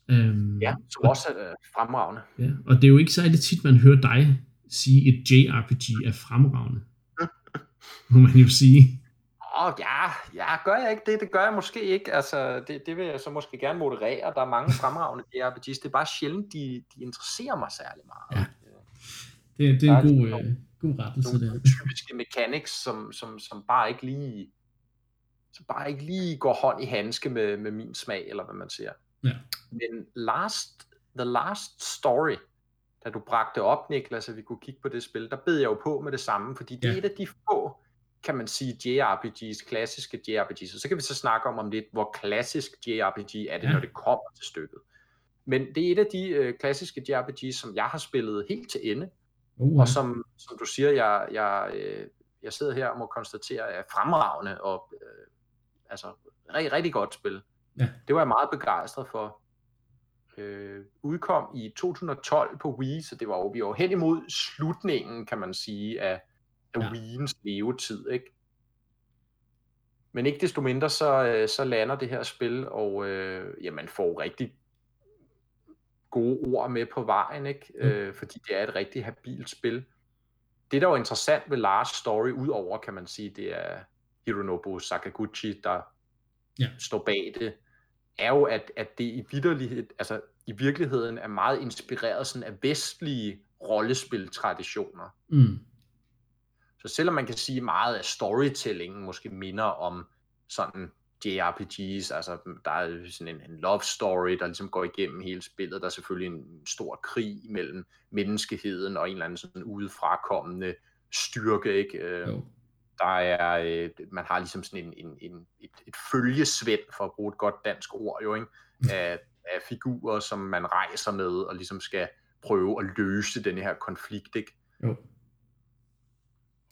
Um, Ja, som også er øh, fremragende. Ja, og det er jo ikke særlig tit, man hører dig sige, et JRPG er fremragende. Må man jo sige. Åh, oh, ja, ja, gør jeg ikke det? Det gør jeg måske ikke. Altså, det, det vil jeg så måske gerne moderere. Der er mange fremragende JRPGs. Det er bare sjældent, de, de interesserer mig særlig meget. Ja. Det, det er en god, øh, god rettelse der. Typiske mechanics, som, som, som bare ikke lige som bare ikke lige går hånd i handske med, med min smag, eller hvad man siger. Ja. Men last, The Last Story, da du bragte op, Niklas, at vi kunne kigge på det spil, der bed jeg jo på med det samme, fordi det er et af de få, kan man sige, JRPGs, klassiske JRPGs, og så kan vi så snakke om om lidt, hvor klassisk JRPG er det, Ja. når det kommer til stykket. Men det er et af de øh, klassiske JRPGs, som jeg har spillet helt til ende, Uh, og som, som du siger, jeg, jeg, øh, jeg sidder her og må konstatere, er fremragende og øh, altså rigtig, rigtig godt spil. Ja. Det var jeg meget begejstret for. Øh, udkom i 2012 på Wii, så det var jo, vi var hen imod slutningen, kan man sige, af, af Ja. ja. Wii'ens levetid, ikke? Men ikke desto mindre, så, øh, så lander det her spil, og øh, ja, man får rigtig gode ord med på vejen, ikke? Mm. Øh, fordi det er et rigtig habilt spil. Det, der var interessant ved Lars story, udover, kan man sige, det er Hironobu Sakaguchi, der Ja. står bag det, er jo, at, at det i vidderlighed, altså i virkeligheden er meget inspireret sådan af vestlige rollespiltraditioner. mm, Så selvom man kan sige meget af storytellingen måske minder om sådan JRPGs, altså der er sådan en, en love story, der ligesom går igennem hele spillet. Der er selvfølgelig en stor krig mellem menneskeheden og en eller anden sådan udefrakommende styrke, ikke? Øh, jo. Der er, øh, man har ligesom sådan en, en, en, et, et følgesvend, for at bruge et godt dansk ord jo, ikke? Af, af figurer, som man rejser med, og ligesom skal prøve at løse den her konflikt, ikke? jo.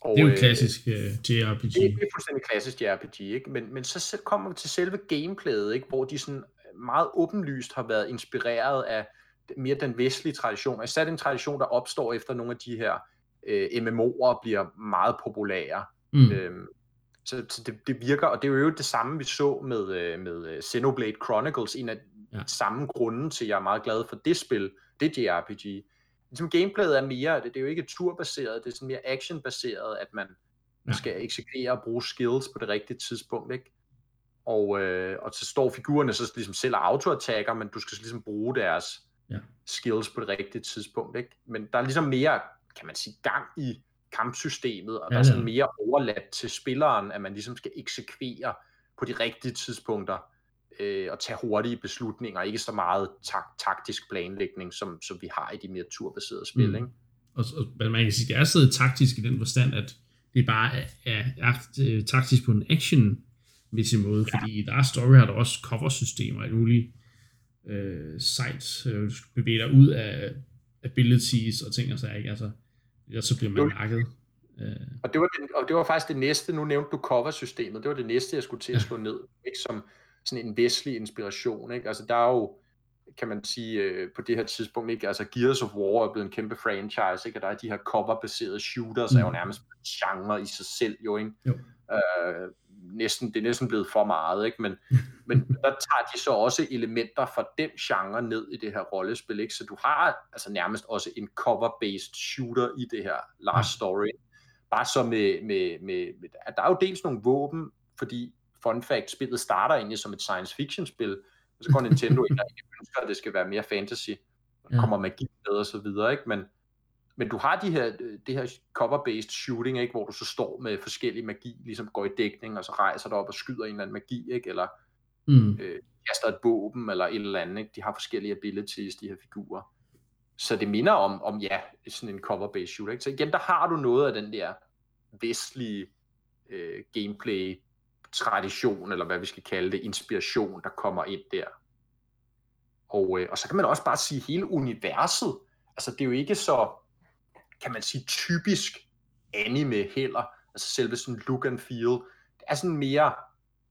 Og, Det er jo øh, klassisk uh, JRPG. det, det er fuldstændig klassisk JRPG, ikke? Men, men så kommer vi til selve gameplayet, ikke? Hvor de sådan meget åbenlyst har været inspireret af mere den vestlige tradition. Og især den tradition, der opstår efter nogle af de her øh, MMO'er bliver meget populære. Mm, Øhm, så så det, det virker, og det er jo det samme, vi så med, øh, med øh, Xenoblade Chronicles, en af Ja. samme grunde til, at jeg er meget glad for det spil, det JRPG. Ligesom gameplayet er mere, det, det er jo ikke turbaseret, det er sådan mere actionbaseret, at man ja. skal eksekvere og bruge skills på det rigtige tidspunkt, ikke? Og, øh, og så står figurerne så ligesom selv og autoattacker, men du skal så ligesom bruge deres Ja. skills på det rigtige tidspunkt, ikke? Men der er ligesom mere, kan man sige, gang i kampsystemet, og Ja, der er er sådan mere overladt til spilleren, at man ligesom skal eksekvere på de rigtige tidspunkter, øh, og tage hurtige beslutninger, ikke så meget tak- taktisk planlægning, som, som vi har i de mere turbaserede spil, Mm. ikke? Og, og man kan sige, det er stadig taktisk i den forstand, at det bare er, er, er øh, taktisk på en action mæssig måde, ja. fordi i deres story har der også cover-systemer alt muligt øh, sites, øh, du skal bevæge dig ud af abilities og ting og sager, ikke? Altså, ellers så bliver man nakket. Øh, Og det, var det, og det var faktisk det næste, nu nævnte du cover-systemet, det var det næste, jeg skulle til at slå ned, ikke som sådan en vestlig inspiration, ikke? Altså der er jo, kan man sige, øh, på det her tidspunkt, ikke? Altså Gears of War er blevet en kæmpe franchise, ikke? Og der er de her cover-baserede shooters, mm. er jo Mm. nærmest en genre i sig selv, jo, ikke? Jo. Øh, næsten, det er næsten blevet for meget, ikke? Men, <laughs> men der tager de så også elementer fra den genre ned i det her rollespil, ikke? Så du har altså nærmest også en cover-based shooter i det her Last. Story. Bare så med, med, med, med, at der er jo dels nogle våben, fordi fun fact, spillet starter egentlig som et science fiction spil, og så går <laughs> Nintendo ind og ønsker, at det skal være mere fantasy, der kommer magi med og så videre, ikke? Men, men du har de her, det her cover-based shooting, ikke? hvor du så står med forskellig magi, ligesom går i dækning, og så rejser dig op og skyder en eller anden magi, ikke? eller mm, kaster et våben, eller et eller andet. Ikke? De har forskellige abilities, de her figurer. Så det minder om, om ja, sådan en cover-based shooter. Ikke? Så igen, der har du noget af den der vestlige øh, gameplay tradition, eller hvad vi skal kalde det, inspiration, der kommer ind der. Og, øh, og så kan man også bare sige hele universet. Altså det er jo ikke så, kan man sige, typisk anime heller. Altså selve sådan look and feel. Det er sådan mere,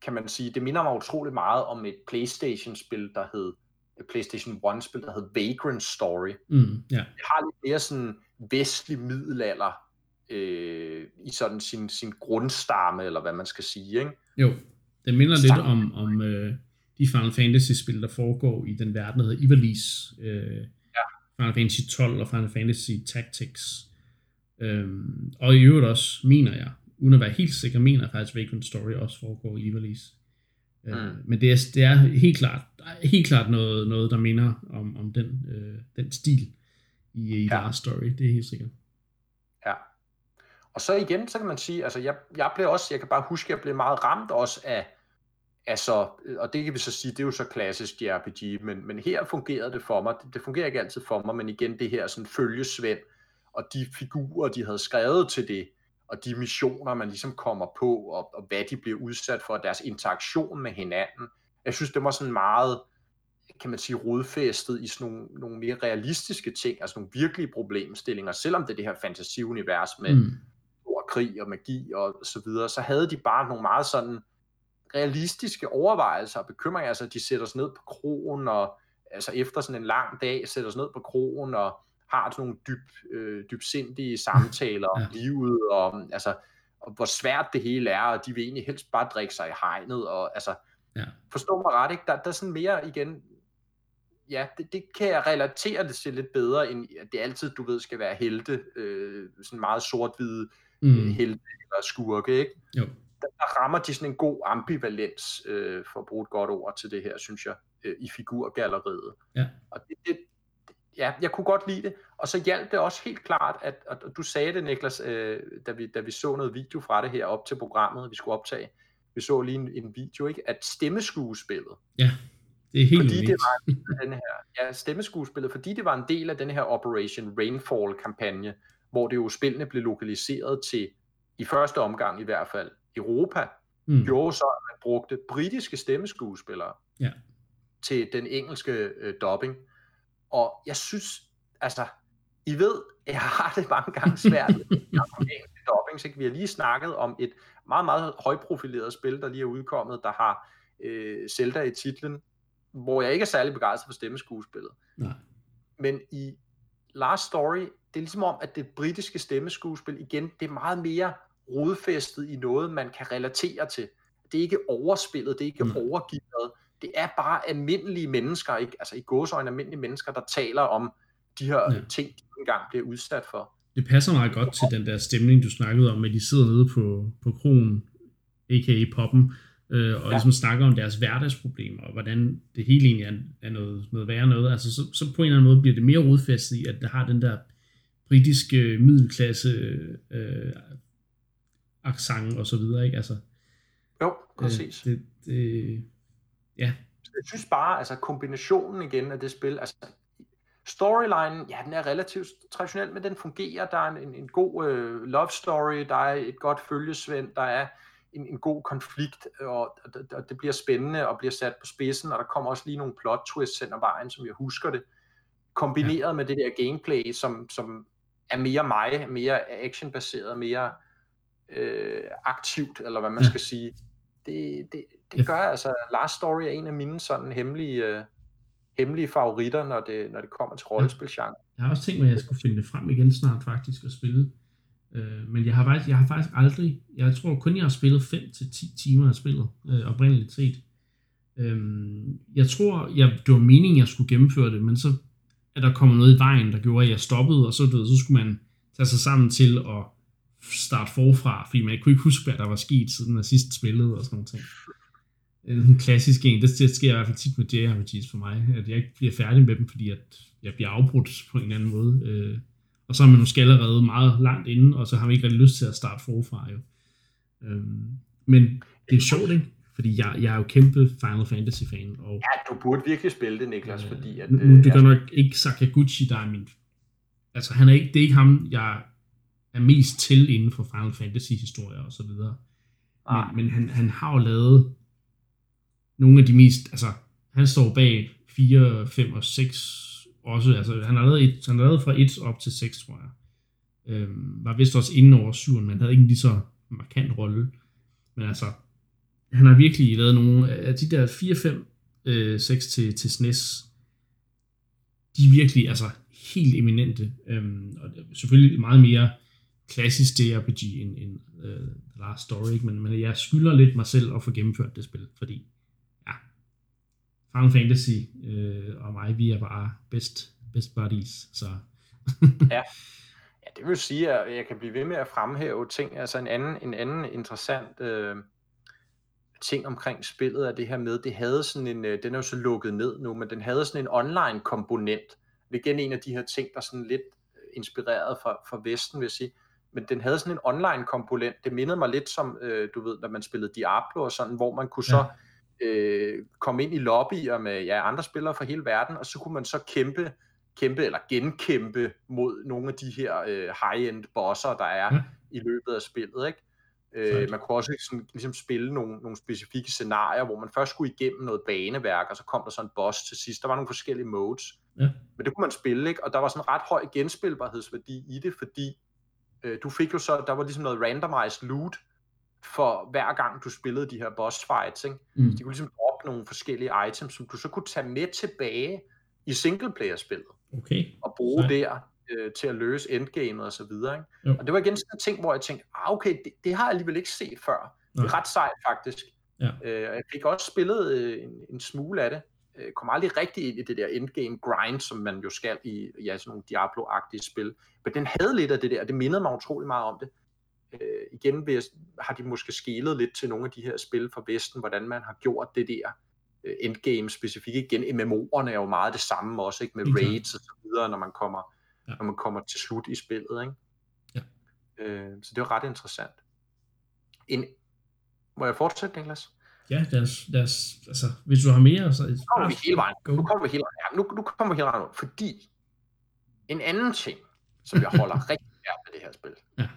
kan man sige, det minder mig utrolig meget om et Playstation-spil, der hed et PlayStation 1-spil, der hed Vagrant Story. Mm, ja. Det har lidt mere sådan vestlig middelalder øh, i sådan sin, sin grundstamme, eller hvad man skal sige, ikke? Jo, det minder lidt om, om øh, de Final Fantasy-spil, der foregår i den verden, der hedder Ivalice. Øh. Final Fantasy 12 og Final Fantasy Tactics. Øhm, og i øvrigt også, mener jeg, uden at være helt sikker, mener jeg faktisk, Vagrant Story også foregår i Ivalice. Øh, mm. Men det er, det er helt klart, helt klart noget, noget der minder om, om den, øh, den stil i, i ja. Story, det er helt sikkert. Ja. Og så igen, så kan man sige, altså jeg, jeg blev også, jeg kan bare huske, jeg blev meget ramt også af, altså, og det kan vi så sige, det er jo så klassisk JRPG, men, men her fungerede det for mig, det, det fungerer ikke altid for mig, men igen det her sådan følgesvend, og de figurer, de havde skrevet til det, og de missioner, man ligesom kommer på, og, og hvad de bliver udsat for, deres interaktion med hinanden. Jeg synes, det var sådan meget, kan man sige, rodfæstet i sådan nogle, nogle mere realistiske ting, altså nogle virkelige problemstillinger, selvom det er det her fantasiunivers med mm. krig og magi og så videre, så havde de bare nogle meget sådan realistiske overvejelser og bekymringer, altså de sætter sig ned på krogen, og altså efter sådan en lang dag sætter sig ned på krogen, og har sådan nogle dyb, øh, dybsindige samtaler om ja. livet, og, altså, og hvor svært det hele er, og de vil egentlig helst bare drikke sig i hegnet, og altså, ja. forstå mig ret, ikke? Der, der er sådan mere igen, ja, det, det kan jeg relatere det til lidt bedre, end at det altid, du ved, skal være helte, øh, sådan meget sort-hvide mm. øh, helte eller skurke, ikke? Jo. Der, rammer de sådan en god ambivalens, øh, for at bruge et godt ord til det her, synes jeg, øh, i figurgalleriet. Ja. Og det, det, ja, jeg kunne godt lide det. Og så hjalp det også helt klart, at, at du sagde det, Niklas, øh, da, vi, da vi så noget video fra det her op til programmet, vi skulle optage. Vi så lige en, en video, ikke? At stemmeskuespillet. Ja, det er helt fordi det var <laughs> den her, ja, stemmeskuespillet, fordi det var en del af den her Operation Rainfall-kampagne, hvor det jo spillene blev lokaliseret til, i første omgang i hvert fald, Europa, mm. gjorde så, at man brugte britiske stemmeskuespillere ja. til den engelske øh, dubbing. Og jeg synes, altså, I ved, jeg har det mange gange svært med dobbing, så vi har lige snakket om et meget, meget højprofileret spil, der lige er udkommet, der har øh, Zelda i titlen, hvor jeg ikke er særlig begejstret for stemmeskuespillet. Nej. Men i Last Story, det er ligesom om, at det britiske stemmeskuespil, igen, det er meget mere rodfæstet i noget, man kan relatere til. Det er ikke overspillet, det er ikke mm. overgivet, det er bare almindelige mennesker, ikke? altså i gåsøjne almindelige mennesker, der taler om de her ja. ting, de engang bliver udsat for. Det passer meget godt til den der stemning, du snakkede om, at de sidder nede på, på kronen, a.k.a. poppen, øh, og ja. ligesom snakker om deres hverdagsproblemer, og hvordan det hele egentlig er, er noget, noget værre noget. Altså, så, så på en eller anden måde bliver det mere rodfæstet i, at det har den der britiske middelklasse øh, accent og så videre, ikke? Altså, jo, præcis. Øh, det, det, Ja. Jeg synes bare, altså kombinationen igen af det spil, altså storylinen, ja, den er relativt traditionel, men den fungerer. Der er en, en god øh, love story, der er et godt følgesvend, der er en, en god konflikt, og, og, og det bliver spændende og bliver sat på spidsen, og der kommer også lige nogle plot twists hen ad vejen, som jeg husker det, kombineret ja. med det der gameplay, som, som er mere mig, mere actionbaseret, mere øh, aktivt, eller hvad man ja. skal sige. Det, det, det gør altså, Last Story er en af mine sådan hemmelige, øh, hemmelige favoritter, når det, når det kommer til rollespilgenre. Jeg har også tænkt mig, at jeg skulle finde det frem igen snart faktisk og spille. Øh, men jeg har, faktisk, jeg har faktisk aldrig, jeg tror kun jeg har spillet 5-10 timer af spillet, øh, oprindeligt set. Øh, jeg tror, jeg, det var meningen, jeg skulle gennemføre det, men så er der kommet noget i vejen, der gjorde, at jeg stoppede, og så, du ved, så skulle man tage sig sammen til at starte forfra, fordi man kunne ikke huske, hvad der var sket, siden man sidst spillede og sådan noget ting en klassisk en, det, det sker i hvert fald tit med JRPGs for mig, at jeg ikke bliver færdig med dem, fordi at jeg bliver afbrudt på en eller anden måde. Øh, og så er man måske allerede meget langt inde, og så har man ikke rigtig lyst til at starte forfra. Jo. Øh, men det er sjovt, ikke? Fordi jeg, jeg er jo kæmpe Final Fantasy-fan. Og, ja, du burde virkelig spille det, Niklas, øh, fordi at... Nu, øh, det er nok ikke Sakaguchi, der er min... Altså, han er ikke, det er ikke ham, jeg er mest til inden for Final Fantasy-historier og så videre. Men, men han, han har jo lavet nogle af de mest, altså han står bag 4, 5 og 6 også. Altså, han har lavet, et, han har lavet fra 1 op til 6, tror jeg. Øhm, var vist også inden over 7, men havde ikke en lige så markant rolle. Men altså, han har virkelig lavet nogle af de der 4, 5, øh, 6 til, til SNES. De er virkelig altså helt eminente. Øhm, og selvfølgelig meget mere klassisk JRPG end, end uh, øh, The Last Story, ikke? Men, men jeg skylder lidt mig selv at få gennemført det spil, fordi ja, Final Fantasy øh, og mig, vi er bare best, best buddies, så... <laughs> ja. ja, det vil sige, at jeg kan blive ved med at fremhæve ting, altså en anden, en anden interessant øh, ting omkring spillet er det her med, det havde sådan en, øh, den er jo så lukket ned nu, men den havde sådan en online komponent, det er igen en af de her ting, der sådan lidt øh, inspireret fra, fra Vesten, vil jeg sige, men den havde sådan en online komponent. Det mindede mig lidt som, øh, du ved, når man spillede Diablo og sådan, hvor man kunne ja. så øh, komme ind i lobbyer med ja, andre spillere fra hele verden, og så kunne man så kæmpe, kæmpe eller genkæmpe mod nogle af de her øh, high-end bosser, der er ja. i løbet af spillet, ikke? Øh, man kunne også sådan, ligesom spille nogle, nogle specifikke scenarier, hvor man først skulle igennem noget baneværk, og så kom der sådan en boss til sidst. Der var nogle forskellige modes. Ja. Men det kunne man spille, ikke? Og der var sådan en ret høj genspilbarhedsværdi i det, fordi øh, du fik jo så, der var ligesom noget randomized loot, for hver gang du spillede de her boss fights, ikke? Mm. De kunne ligesom droppe nogle forskellige items, som du så kunne tage med tilbage i singleplayer-spillet. Okay. Og bruge så. der øh, til at løse endgamet og så videre. Ikke? Og det var igen sådan en ting, hvor jeg tænkte, ah, okay, det, det har jeg alligevel ikke set før. Det er ret sejt faktisk. Ja. Øh, jeg fik også spillet øh, en, en smule af det. Øh, kom aldrig rigtig ind i det der endgame grind, som man jo skal i ja, sådan nogle Diablo-agtige spil. Men den havde lidt af det der, det mindede mig utrolig meget om det. Øh, igen jeg, har de måske skælet lidt til nogle af de her spil fra Vesten, hvordan man har gjort det der øh, endgame specifikt. Igen, MMO'erne er jo meget det samme også, ikke? med raids og så videre, når man kommer, ja. når man kommer til slut i spillet. Ikke? Ja. Øh, så det var ret interessant. En, må jeg fortsætte, Niklas? Ja, deres, deres, altså, hvis du har mere, så... Nu kommer vi hele vejen. Nu kommer vi hele vejen. Ja, nu, nu kommer vi hele vejen. Fordi en anden ting, som jeg holder <laughs> rigtig af med det her spil, ja.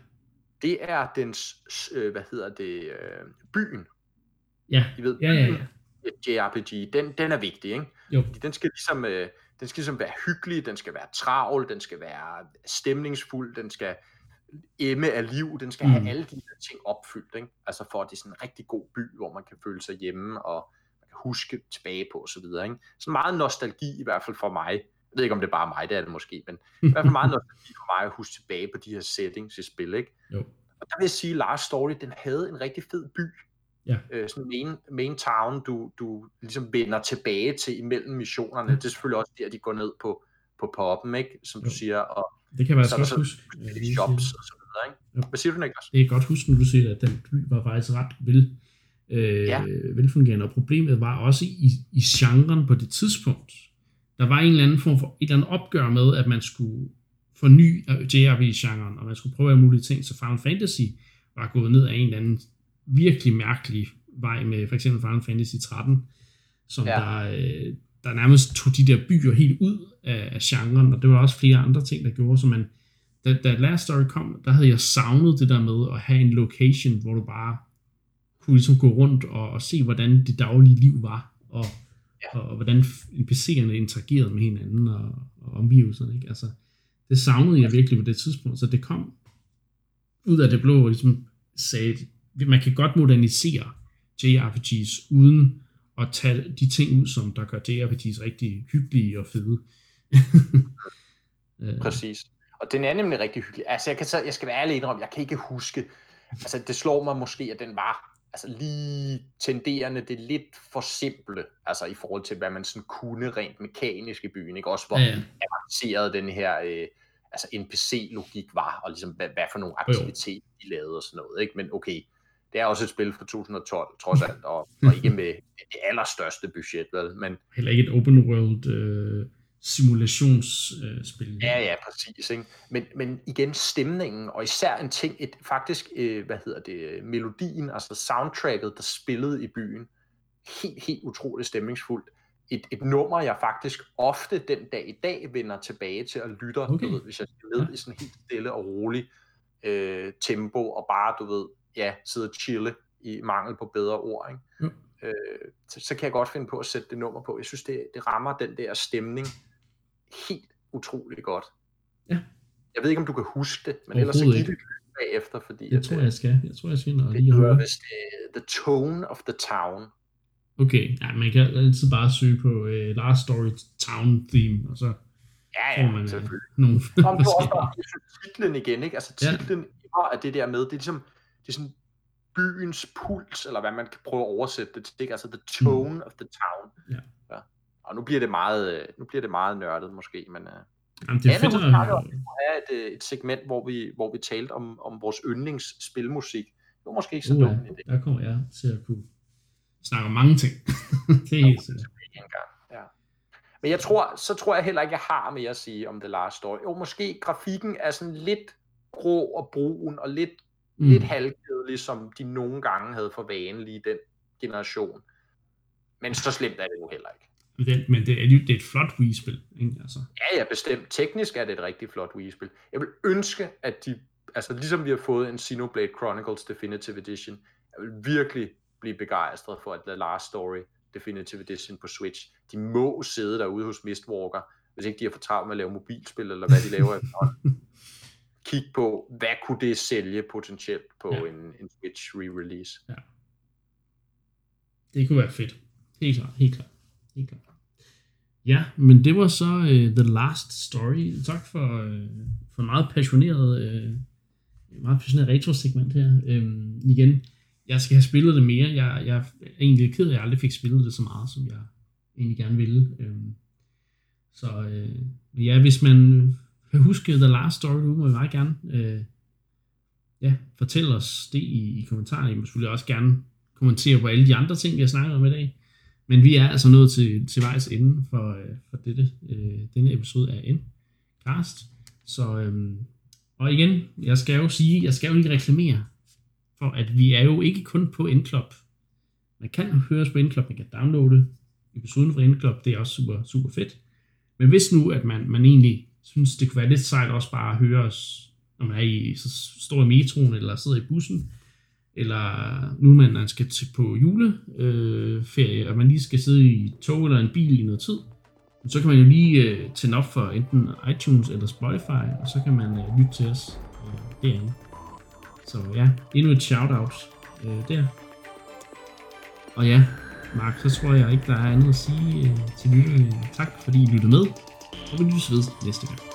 det er dens, øh, hvad hedder det, øh, byen. Ja, I ved, ja, ja, ja. JRPG, den, den er vigtig, ikke? Jo. Fordi den skal ligesom, øh, den skal ligesom være hyggelig, den skal være travl, den skal være stemningsfuld, den skal emme af liv, den skal mm. have alle de her ting opfyldt, ikke? altså for at det er sådan en rigtig god by, hvor man kan føle sig hjemme, og man kan huske tilbage på osv. Ikke? Så meget nostalgi i hvert fald for mig, jeg ved ikke om det er bare mig, det er det måske, men i hvert fald meget <laughs> nostalgi for mig at huske tilbage på de her settings i spil, ikke? Jo. Og der vil jeg sige, at Last Story, den havde en rigtig fed by, Ja. Øh, sådan en main, main town, du, du ligesom vender tilbage til imellem missionerne. Mm. Det er selvfølgelig også der, de går ned på, på poppen, ikke? som du siger, og det kan være så, også huske. Shops og så videre, ikke? Ja. Hvad siger du, Niklas? Det er godt huske, når du siger, at den by var faktisk ret vel, øh, ja. velfungerende, og problemet var også i, i genren på det tidspunkt. Der var en eller anden form for et eller andet opgør med, at man skulle forny JRPG-genren, og man skulle prøve at mulige ting, så Final Fantasy var gået ned af en eller anden virkelig mærkelig vej med for eksempel Final Fantasy 13, som ja. der, øh, der nærmest tog de der byer helt ud af, af genren, og det var også flere andre ting, der gjorde, så man, da, da Last Story kom, der havde jeg savnet det der med at have en location, hvor du bare kunne ligesom gå rundt og, og se, hvordan det daglige liv var, og, ja. og, og hvordan NPC'erne interagerede med hinanden og, og omgivelserne. Ikke? Altså, det savnede jeg virkelig på det tidspunkt, så det kom ud af det blå, og ligesom sagde, man kan godt modernisere JRPGs uden at tage de ting ud, som der gør JRPGs rigtig hyggelige og fede. <laughs> Øh. Præcis. Og den er nemlig rigtig hyggelig. Altså, jeg, kan så, jeg skal være ærlig om, jeg kan ikke huske, altså det slår mig måske, at den var altså lige tenderende det lidt for simple, altså i forhold til, hvad man sådan kunne rent mekanisk i byen, ikke? Også hvor ja, ja. avanceret den her øh, altså NPC-logik var, og ligesom hvad, hvad for nogle aktiviteter de lavede og sådan noget, ikke? Men okay, det er også et spil fra 2012, trods alt, og, og ikke med det allerstørste budget, vel? Men, Heller ikke et open world øh, simulationsspil. Øh, ja, ja, præcis. Ikke? Men, men igen, stemningen, og især en ting, et, faktisk, øh, hvad hedder det, melodien, altså soundtracket, der spillede i byen, helt, helt utroligt stemningsfuldt. Et, et nummer, jeg faktisk ofte den dag i dag vender tilbage til at lytte, okay. du ved, hvis jeg skal med ja. i sådan helt stille og rolig øh, tempo, og bare, du ved, ja, sidde og chille i mangel på bedre ord. Ikke? øh, så, så kan jeg godt finde på at sætte det nummer på. Jeg synes, det, det rammer den der stemning helt utrolig godt. Ja. Jeg ved ikke, om du kan huske det, men ellers så giv det bagefter, fordi Jeg at, tror, øh, jeg skal. Jeg tror, jeg skal ind og det lige høre. vist uh, The Tone of the Town. Okay, ja, man kan altid bare søge på uh, Last Story Town Theme, og så Ja, får ja, man uh, selvfølgelig. nogle Om du også <laughs> bare, titlen igen, ikke? Altså titlen ja. er det der med, det er ligesom, det er sådan byens puls, eller hvad man kan prøve at oversætte det til, ikke? Altså the tone mm. of the town. Ja. ja. Og nu bliver det meget, øh, nu bliver det meget nørdet måske, men uh, Jamen, det er Anna, fedt at er et, øh, et segment, hvor vi, hvor vi talte om, om vores yndlingsspilmusik. Det var måske ikke så Uh, dumt der kommer jeg til at kunne snakke om mange ting. <laughs> det er helt sikkert. Ja. Men jeg tror, så tror jeg heller ikke, jeg har mere at sige om The Last Story. Jo, måske grafikken er sådan lidt grå og brun, og lidt, mm. lidt halvkedelig, som de nogle gange havde for vane lige den generation. Men så slemt er det nu heller ikke. Men det, men det er, jo- det er et flot Wii-spil, ikke? Altså, Ja, ja, bestemt. Teknisk er det et rigtig flot Wii-spil. Jeg vil ønske, at de, altså ligesom vi har fået en Xenoblade Chronicles Definitive Edition, jeg vil virkelig blive begejstret for, at The Last Story Definitive Edition på Switch, de må sidde derude hos Mistwalker, hvis ikke de har for travlt med at lave mobilspil, eller hvad de laver <laughs> efterhånden. Kig på, hvad kunne det sælge potentielt på Ja. ja. en, en Switch re-release. det kunne være fedt. Helt klart, helt klart. Helt klart. Ja, men det var så uh, The Last Story. Tak for, uh, for en meget passioneret, uh, meget passioneret retro-segment her. Um, igen, jeg skal have spillet det mere. Jeg, jeg er egentlig ked af, at jeg aldrig fik spillet det så meget, som jeg egentlig gerne ville. Um, så uh, ja, hvis man kan huske The Last Story, nu må I meget gerne øh, ja, fortælle os det i, i kommentarerne. I må selvfølgelig også gerne kommentere på alle de andre ting, vi har snakket om i dag. Men vi er altså nået til, til vejs ende for, øh, for dette, øh, denne episode af Endcast. Så, øh, og igen, jeg skal jo sige, jeg skal jo ikke reklamere for, at vi er jo ikke kun på Endclub. Man kan høre os på Endclub, man kan downloade episoden fra Endclub, det er også super, super fedt. Men hvis nu, at man, man egentlig synes, det kunne være lidt sejt også bare at høre os, når man er i, så står i metroen eller sidder i bussen, eller nu man, man skal til på juleferie, øh, ferie, og man lige skal sidde i et tog eller en bil i noget tid, så kan man jo lige øh, tænde op for enten iTunes eller Spotify, og så kan man øh, lytte til os øh, derinde. Så ja, endnu et shout-out øh, der. Og ja, Mark, så tror jeg ikke, der er andet at sige øh, til lytterne. Tak fordi I lyttede med, og vi lyttes ved næste gang.